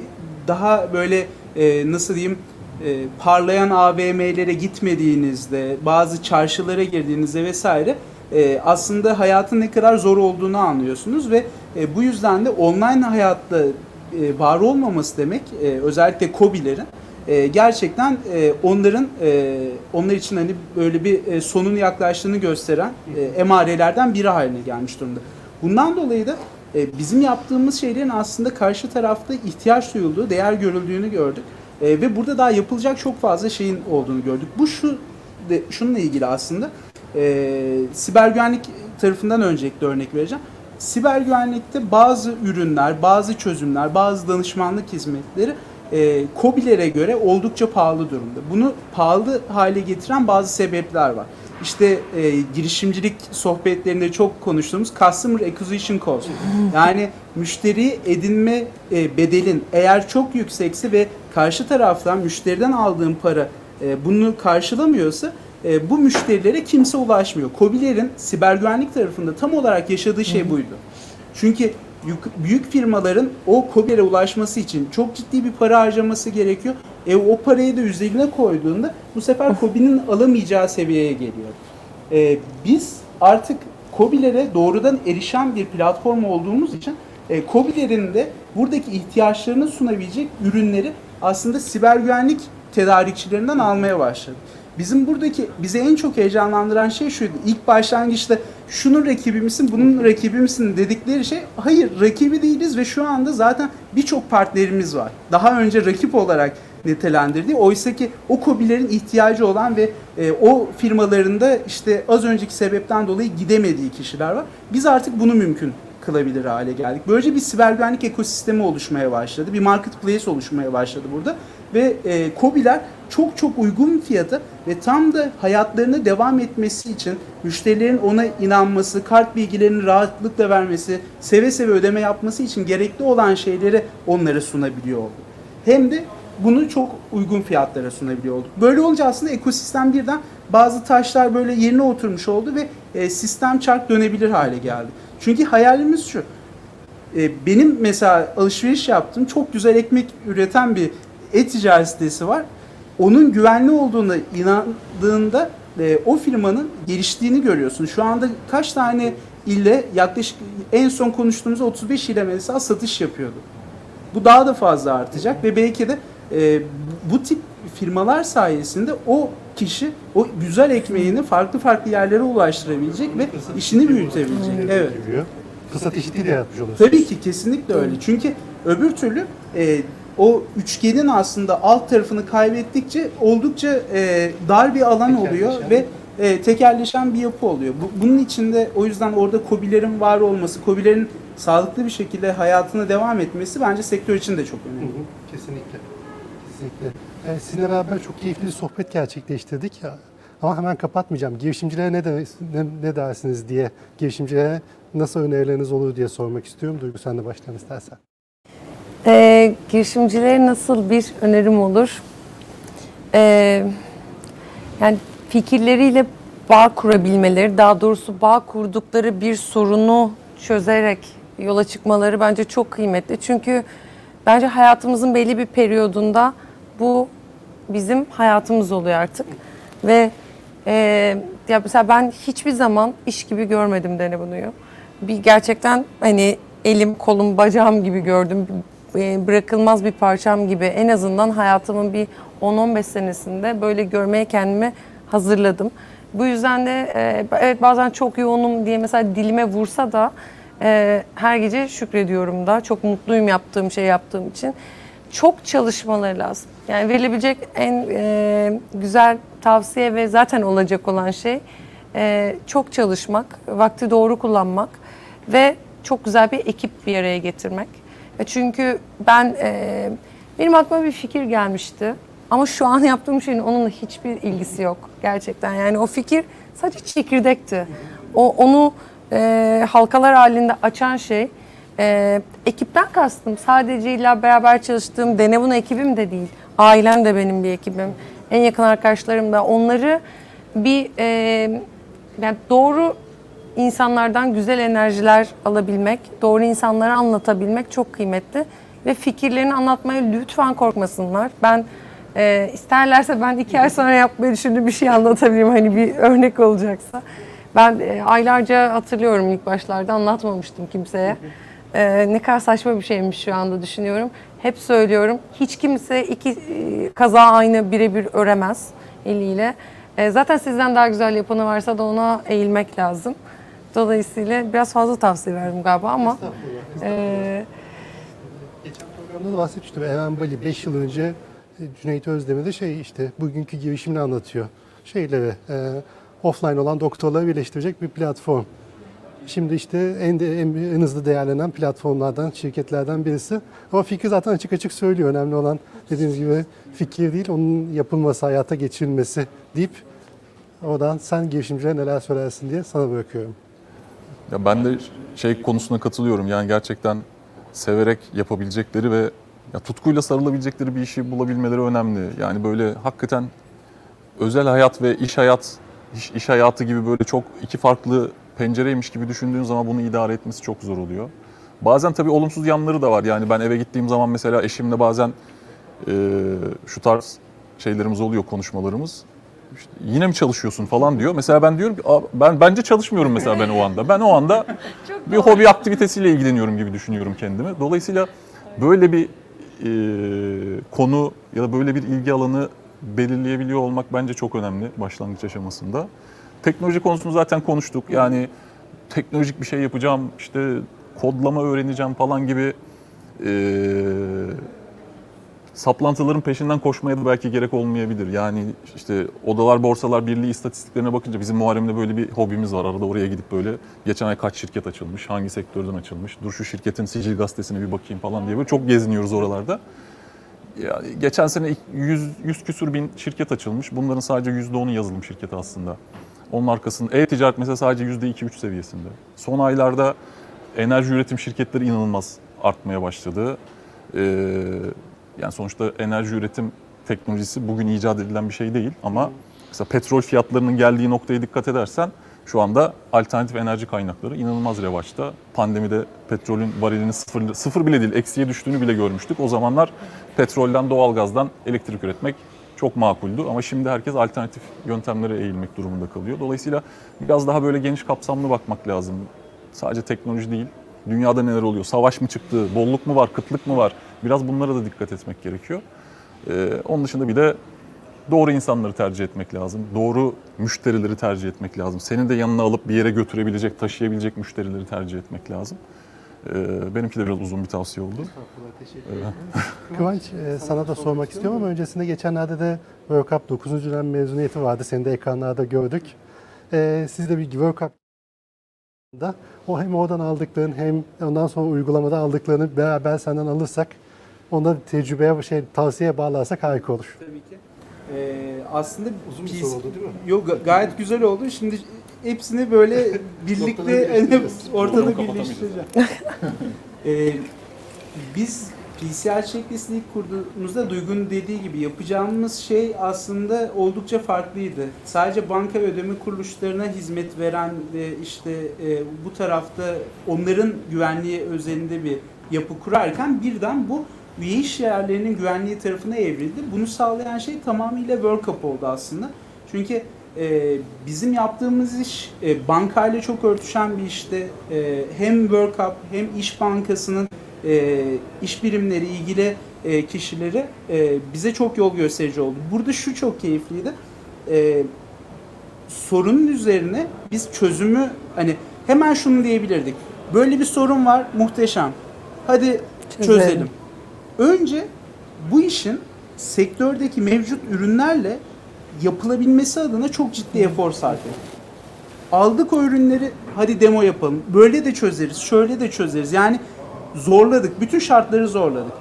daha böyle e, nasıl diyeyim e, parlayan AVM'lere gitmediğinizde, bazı çarşılara girdiğinizde vesaire e, aslında hayatın ne kadar zor olduğunu anlıyorsunuz ve e, bu yüzden de online hayatta e, var olmaması demek e, özellikle KOBİ'lerin e, gerçekten e, onların e, onlar için hani böyle bir e, sonun yaklaştığını gösteren e, emarelerden biri haline gelmiş durumda. Bundan dolayı da e, bizim yaptığımız şeylerin aslında karşı tarafta ihtiyaç duyulduğu, değer görüldüğünü gördük. E, ve burada daha yapılacak çok fazla şeyin olduğunu gördük. Bu şu de, şununla ilgili aslında e, siber güvenlik tarafından öncelikle örnek vereceğim. Siber güvenlikte bazı ürünler, bazı çözümler, bazı danışmanlık hizmetleri e, KOBİ'lere göre oldukça pahalı durumda. Bunu pahalı hale getiren bazı sebepler var. İşte e, girişimcilik sohbetlerinde çok konuştuğumuz Customer Acquisition Cost. Yani müşteri edinme e, bedelin eğer çok yüksekse ve karşı taraftan müşteriden aldığın para e, bunu karşılamıyorsa e, bu müşterilere kimse ulaşmıyor. KOBİ'lerin siber güvenlik tarafında tam olarak yaşadığı şey buydu. Çünkü büyük firmaların o KOBİ'lere ulaşması için çok ciddi bir para harcaması gerekiyor. E o parayı da üzerine koyduğunda bu sefer KOBİ'nin alamayacağı seviyeye geliyor. E, biz artık KOBİ'lere doğrudan erişen bir platform olduğumuz için e, KOBİ'lerin de buradaki ihtiyaçlarını sunabilecek ürünleri aslında siber güvenlik tedarikçilerinden almaya başladı. Bizim buradaki bize en çok heyecanlandıran şey şuydu. İlk başlangıçta şunun rakibi misin, bunun rakibi misin dedikleri şey hayır rakibi değiliz ve şu anda zaten birçok partnerimiz var. Daha önce rakip olarak nitelendirdiği oysa ki o kobilerin ihtiyacı olan ve e, o firmalarında işte az önceki sebepten dolayı gidemediği kişiler var. Biz artık bunu mümkün kılabilir hale geldik. Böylece bir siber güvenlik ekosistemi oluşmaya başladı. Bir marketplace oluşmaya başladı burada. Ve e, KOBİ'ler çok çok uygun fiyata ve tam da hayatlarına devam etmesi için müşterilerin ona inanması, kart bilgilerini rahatlıkla vermesi, seve seve ödeme yapması için gerekli olan şeyleri onlara sunabiliyor oldu. Hem de bunu çok uygun fiyatlara sunabiliyor olduk. Böyle olunca aslında ekosistem birden bazı taşlar böyle yerine oturmuş oldu ve e, sistem çark dönebilir hale geldi. Çünkü hayalimiz şu. E, benim mesela alışveriş yaptığım çok güzel ekmek üreten bir e-ticaret sitesi var. Onun güvenli olduğuna inandığında e, o firmanın geliştiğini görüyorsun. Şu anda kaç tane ile yaklaşık en son konuştuğumuz 35 ile mesela satış yapıyordu. Bu daha da fazla artacak ve belki de e, bu tip firmalar sayesinde o kişi o güzel ekmeğini farklı farklı yerlere ulaştırabilecek ve işini büyütebilecek. Evet. Fırsat eşitliği de yaratmış olursunuz. Tabii ki kesinlikle öyle. Çünkü öbür türlü e, o üçgenin aslında alt tarafını kaybettikçe oldukça e, dar bir alan oluyor ve e, tekelleşen bir yapı oluyor. Bu, bunun içinde o yüzden orada kobilerin var olması, kobilerin sağlıklı bir şekilde hayatına devam etmesi bence sektör için de çok Hı önemli. hı, Kesinlikle. Kesinlikle. Evet, sizinle beraber çok keyifli bir sohbet gerçekleştirdik. ya. Ama hemen kapatmayacağım. Girişimcilere ne, de, ne, ne dersiniz diye, girişimcilere nasıl önerileriniz olur diye sormak istiyorum. Duygu sen de başlayalım istersen. Ee, girişimcilere nasıl bir önerim olur? Ee, yani fikirleriyle bağ kurabilmeleri, daha doğrusu bağ kurdukları bir sorunu çözerek yola çıkmaları bence çok kıymetli. Çünkü bence hayatımızın belli bir periyodunda bu bizim hayatımız oluyor artık. Ve e, ya mesela ben hiçbir zaman iş gibi görmedim Dene Bunu'yu. Bir gerçekten hani elim, kolum, bacağım gibi gördüm. E, bırakılmaz bir parçam gibi. En azından hayatımın bir 10-15 senesinde böyle görmeye kendimi hazırladım. Bu yüzden de e, evet bazen çok yoğunum diye mesela dilime vursa da e, her gece şükrediyorum da. Çok mutluyum yaptığım şey yaptığım için. Çok çalışmaları lazım. Yani verilebilecek en güzel tavsiye ve zaten olacak olan şey çok çalışmak, vakti doğru kullanmak ve çok güzel bir ekip bir araya getirmek. E, Çünkü ben e, benim aklıma bir fikir gelmişti. Ama şu an yaptığım şeyin onunla hiçbir ilgisi yok gerçekten. Yani o fikir sadece çekirdekti. O onu e, halkalar halinde açan şey e, ekipten kastım. Sadece illa beraber çalıştığım Denevun ekibim de değil. Ailem de benim bir ekibim. En yakın arkadaşlarım da. Onları bir e, yani doğru insanlardan güzel enerjiler alabilmek, doğru insanlara anlatabilmek çok kıymetli. Ve fikirlerini anlatmaya lütfen korkmasınlar. Ben e, isterlerse ben iki ay sonra yapmayı düşündüğüm bir şey anlatabilirim hani bir örnek olacaksa. Ben e, aylarca hatırlıyorum ilk başlarda anlatmamıştım kimseye. E, ne kadar saçma bir şeymiş şu anda düşünüyorum. Hep söylüyorum hiç kimse iki e, kaza aynı birebir öremez eliyle. E, zaten sizden daha güzel yapanı varsa da ona eğilmek lazım. Dolayısıyla biraz fazla tavsiye verdim galiba ama e, Geçen programda da bahsetmiştim. Eren Bali 5 yıl önce e, Cüneyt Özdemir de şey işte bugünkü girişimini anlatıyor. Şeyleri e, offline olan doktorları birleştirecek bir platform. Şimdi işte en, de, en, en hızlı değerlenen platformlardan, şirketlerden birisi. Ama fikri zaten açık açık söylüyor. Önemli olan dediğiniz gibi fikir değil, onun yapılması, hayata geçirilmesi deyip oradan sen girişimcilere neler söylersin diye sana bırakıyorum. Ya ben de şey konusuna katılıyorum. Yani gerçekten severek yapabilecekleri ve ya tutkuyla sarılabilecekleri bir işi bulabilmeleri önemli. Yani böyle hakikaten özel hayat ve iş hayat iş, iş hayatı gibi böyle çok iki farklı pencereymiş gibi düşündüğün zaman bunu idare etmesi çok zor oluyor. Bazen tabii olumsuz yanları da var. Yani ben eve gittiğim zaman mesela eşimle bazen e, şu tarz şeylerimiz oluyor konuşmalarımız. İşte yine mi çalışıyorsun falan diyor. Mesela ben diyorum ki "Aa, ben bence çalışmıyorum mesela ben o anda. Ben o anda bir hobi aktivitesiyle ilgileniyorum gibi düşünüyorum kendimi. Dolayısıyla böyle bir e, konu ya da böyle bir ilgi alanı belirleyebiliyor olmak bence çok önemli başlangıç aşamasında. Teknoloji konusunu zaten konuştuk. Yani teknolojik bir şey yapacağım, işte kodlama öğreneceğim falan gibi e, saplantıların peşinden koşmaya da belki gerek olmayabilir. Yani işte Odalar Borsalar Birliği istatistiklerine bakınca bizim Muharrem'de böyle bir hobimiz var. Arada oraya gidip böyle geçen ay kaç şirket açılmış, hangi sektörden açılmış, dur şu şirketin sicil gazetesine bir bakayım falan diye böyle çok geziniyoruz oralarda. Yani geçen sene 100, 100 küsur bin şirket açılmış. Bunların sadece %10'u yazılım şirketi aslında. Onun arkasında e-ticaret mesela sadece %2-3 seviyesinde. Son aylarda enerji üretim şirketleri inanılmaz artmaya başladı. Ee, yani sonuçta enerji üretim teknolojisi bugün icat edilen bir şey değil ama mesela petrol fiyatlarının geldiği noktaya dikkat edersen Şu anda alternatif enerji kaynakları inanılmaz revaçta. Pandemide petrolün varilinin sıfır, sıfır bile değil, eksiye düştüğünü bile görmüştük. O zamanlar petrolden, doğalgazdan elektrik üretmek çok makuldü. Ama şimdi herkes alternatif yöntemlere eğilmek durumunda kalıyor. Dolayısıyla biraz daha böyle geniş kapsamlı bakmak lazım. Sadece teknoloji değil, dünyada neler oluyor? Savaş mı çıktı, bolluk mu var, kıtlık mı var? Biraz bunlara da dikkat etmek gerekiyor. Ee, onun dışında bir de doğru insanları tercih etmek lazım. Doğru müşterileri tercih etmek lazım. Seni de yanına alıp bir yere götürebilecek, taşıyabilecek müşterileri tercih etmek lazım. Ee, benimki de biraz uzun bir tavsiye oldu. Kıvanç e, sana da sormak istiyorum ama öncesinde geçenlerde de World Cup 9. dönem mezuniyeti vardı. Seni de ekranlarda gördük. E, siz de bir World Cup'da o hem oradan aldıkların hem ondan sonra uygulamada aldıklarını beraber senden alırsak onu tecrübeye şey tavsiyeye bağlarsak harika olur. Tabii ki. Ee, aslında Uzun bir PC soru oldu değil mi? Yok ga- gayet güzel oldu. Şimdi hepsini böyle birlikte birleştireceğiz. ortada birleştireceğim. Ee, biz PCR checklist'i ilk kurduğumuzda Duygu'nun dediği gibi yapacağımız şey aslında oldukça farklıydı. Sadece banka ve ödeme kuruluşlarına hizmet veren ve işte e, bu tarafta onların güvenliği özelinde bir yapı kurarken birden bu üye iş yerlerinin güvenliği tarafına evrildi. Bunu sağlayan şey tamamıyla World Cup oldu aslında. Çünkü e, bizim yaptığımız iş e, bankayla çok örtüşen bir işte. E, hem World Cup hem İş Bankası'nın e, iş birimleri ilgili e, kişileri e, bize çok yol gösterici oldu. Burada şu çok keyifliydi. E, sorunun üzerine biz çözümü hani hemen şunu diyebilirdik. Böyle bir sorun var muhteşem. Hadi Çözelim. çözelim. Önce bu işin sektördeki mevcut ürünlerle yapılabilmesi adına çok ciddi efor sarf. Aldık o ürünleri hadi demo yapalım. Böyle de çözeriz, şöyle de çözeriz. Yani zorladık, bütün şartları zorladık.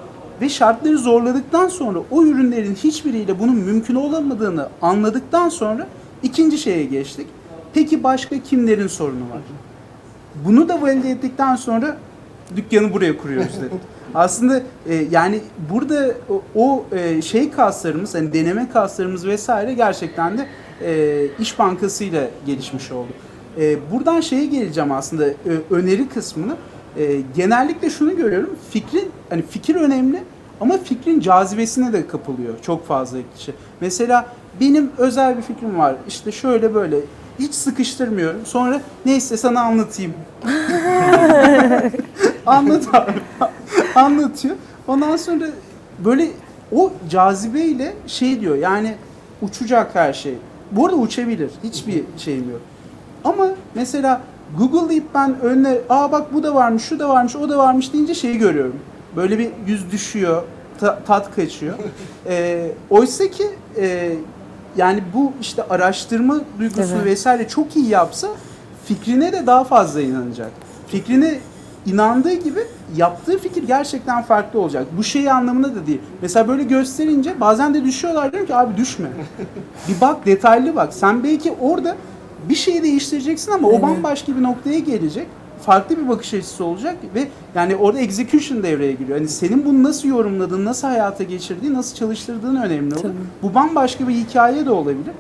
Ve şartları zorladıktan sonra o ürünlerin hiçbiriyle bunun mümkün olamadığını anladıktan sonra ikinci şeye geçtik. Peki başka kimlerin sorunu var? Bunu da valide ettikten sonra dükkanı buraya kuruyoruz dedik. Aslında e, yani burada o, o, e, şey kaslarımız, hani deneme kaslarımız vesaire gerçekten de e, İş Bankası ile gelişmiş oldu. E, buradan şeye geleceğim aslında e, öneri kısmını. E, genellikle şunu görüyorum. Fikrin hani fikir önemli ama fikrin cazibesine de kapılıyor çok fazla kişi. Mesela benim özel bir fikrim var. İşte şöyle böyle hiç sıkıştırmıyorum. Sonra neyse sana anlatayım. Anlat abi. Anlatıyor. Ondan sonra böyle o cazibeyle şey diyor yani uçacak her şey. Bu arada uçabilir. Hiçbir şeyim yok. Ama mesela Google'layıp ben önüne aa bak bu da varmış, şu da varmış, o da varmış deyince şeyi görüyorum. Böyle bir yüz düşüyor, ta- tat kaçıyor. Ee, oysa ki e, yani bu işte araştırma duygusu Evet. vesaire çok iyi yapsa fikrine de daha fazla inanacak. Fikrine inandığı gibi yaptığı fikir gerçekten farklı olacak. Bu şey anlamında da değil. Mesela böyle gösterince bazen de düşüyorlar diyorum ki abi düşme. bir bak detaylı bak. Sen belki orada bir şeyi değiştireceksin ama o bambaşka bir noktaya gelecek. Farklı bir bakış açısı olacak ve yani orada execution devreye giriyor. Hani senin bunu nasıl yorumladığın, nasıl hayata geçirdiğin, nasıl çalıştırdığın önemli olur. Bu bambaşka bir hikaye de olabilir.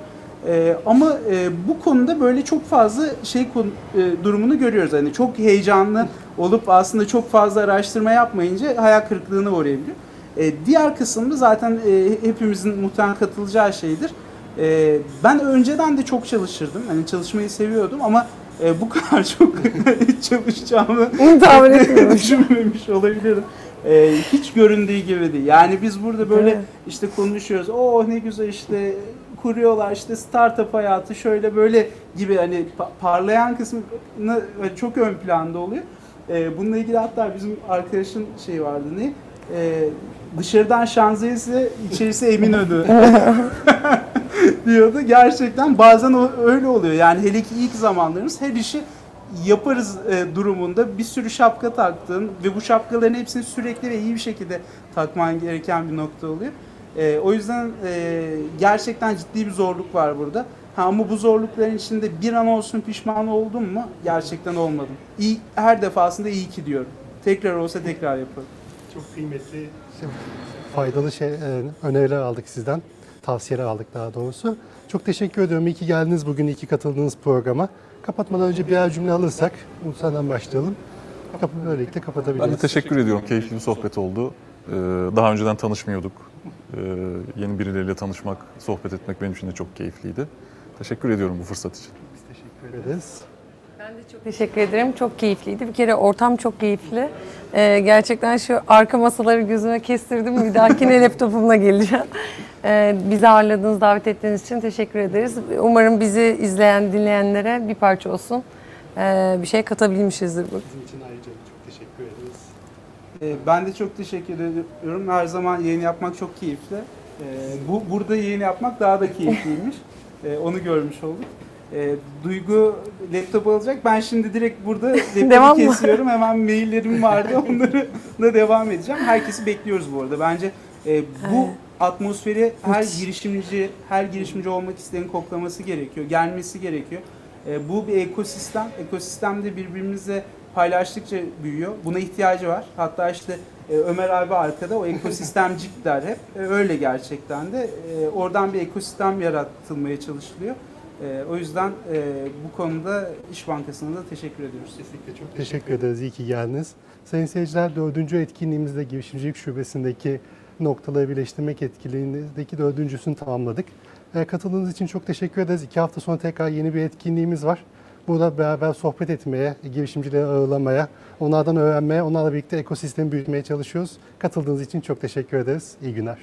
Ee, ama e, bu konuda böyle çok fazla şey konu- e, durumunu görüyoruz. Hani çok heyecanlı olup aslında çok fazla araştırma yapmayınca hayal kırıklığına uğrayabiliyor. E, diğer kısımda zaten e, hepimizin muhtemelen katılacağı şeydir. E, ben önceden de çok çalışırdım. Hani çalışmayı seviyordum ama e, bu kadar çok çalışacağımı Tahmin düşünmemiş olabilirim. E, hiç göründüğü gibi değil. Yani biz burada böyle Evet. işte konuşuyoruz. Oh ne güzel işte kuruyorlar işte startup hayatı şöyle böyle gibi hani pa- parlayan kısmı çok ön planda oluyor. Ee, bununla ilgili hatta bizim arkadaşın şey vardı ne? Ee, dışarıdan Şanzelize, içerisi Eminönü diyordu. Gerçekten bazen o, öyle oluyor. Yani hele ki ilk zamanlarımız her işi yaparız e, durumunda bir sürü şapka taktığın ve bu şapkaların hepsini sürekli ve iyi bir şekilde takman gereken bir nokta oluyor. E, o yüzden e, gerçekten ciddi bir zorluk var burada. Ha, ama bu zorlukların içinde bir an olsun pişman oldum mu? Gerçekten olmadım. İyi, her defasında iyi ki diyorum. Tekrar olsa tekrar yaparım. Çok kıymetli, faydalı şey, e, öneriler aldık sizden. tavsiyeler aldık daha doğrusu. Çok teşekkür ediyorum. İyi ki geldiniz bugün, iyi ki katıldığınız programa. Kapatmadan önce birer cümle alırsak, Umut senden başlayalım. Kapı böylelikle kapatabiliriz. Ben de teşekkür ediyorum. Keyifli bir sohbet oldu. Ee, Daha önceden tanışmıyorduk. Ee, Yeni birileriyle tanışmak, sohbet etmek benim için de çok keyifliydi. Teşekkür ediyorum bu fırsat için. Biz teşekkür ederiz. Ben de çok teşekkür ederim. Çok keyifliydi. Bir kere ortam çok keyifli. Ee, gerçekten şu arka masaları gözüme kestirdim. Bir dahakine laptopumla geleceğim. Ee, bizi ağırladığınız, davet ettiğiniz için teşekkür ederiz. Umarım bizi izleyen, dinleyenlere bir parça olsun. Ee, bir şey katabilmişizdir bu. Bizim için ayrıca çok teşekkür ederiz. Ee, Ben de çok teşekkür ediyorum. Her zaman yayın yapmak çok keyifli. Ee, Bu burada yayın yapmak daha da keyifliymiş. Ee, Onu görmüş olduk. Ee, Duygu laptop alacak. Ben şimdi direkt burada laptopu kesiyorum. Hemen maillerim vardı. Onları da devam edeceğim. Herkesi bekliyoruz bu arada. Bence e, bu atmosferi her girişimci, her girişimci olmak isteyen koklaması gerekiyor. Gelmesi gerekiyor. E, bu bir ekosistem. Ekosistemde birbirimizle paylaştıkça büyüyor. Buna ihtiyacı var. Hatta işte e, Ömer abi arkada o ekosistemcik der hep. E, öyle gerçekten de. E, oradan bir ekosistem yaratılmaya çalışılıyor. E, o yüzden e, bu konuda İş Bankası'na da teşekkür ediyoruz. Kesinlikle çok teşekkür ederiz. İyi ki geldiniz. Sayın seyirciler, dördüncü etkinliğimizde girişimcilik şubesindeki noktaları birleştirmek etkinliğindeki dördüncüsünü tamamladık. E, katıldığınız için çok teşekkür ederiz. İki hafta sonra tekrar yeni bir etkinliğimiz var. Burada beraber sohbet etmeye, girişimcileri ağırlamaya, onlardan öğrenmeye, onlarla birlikte ekosistemi büyütmeye çalışıyoruz. Katıldığınız için çok teşekkür ederiz. İyi günler.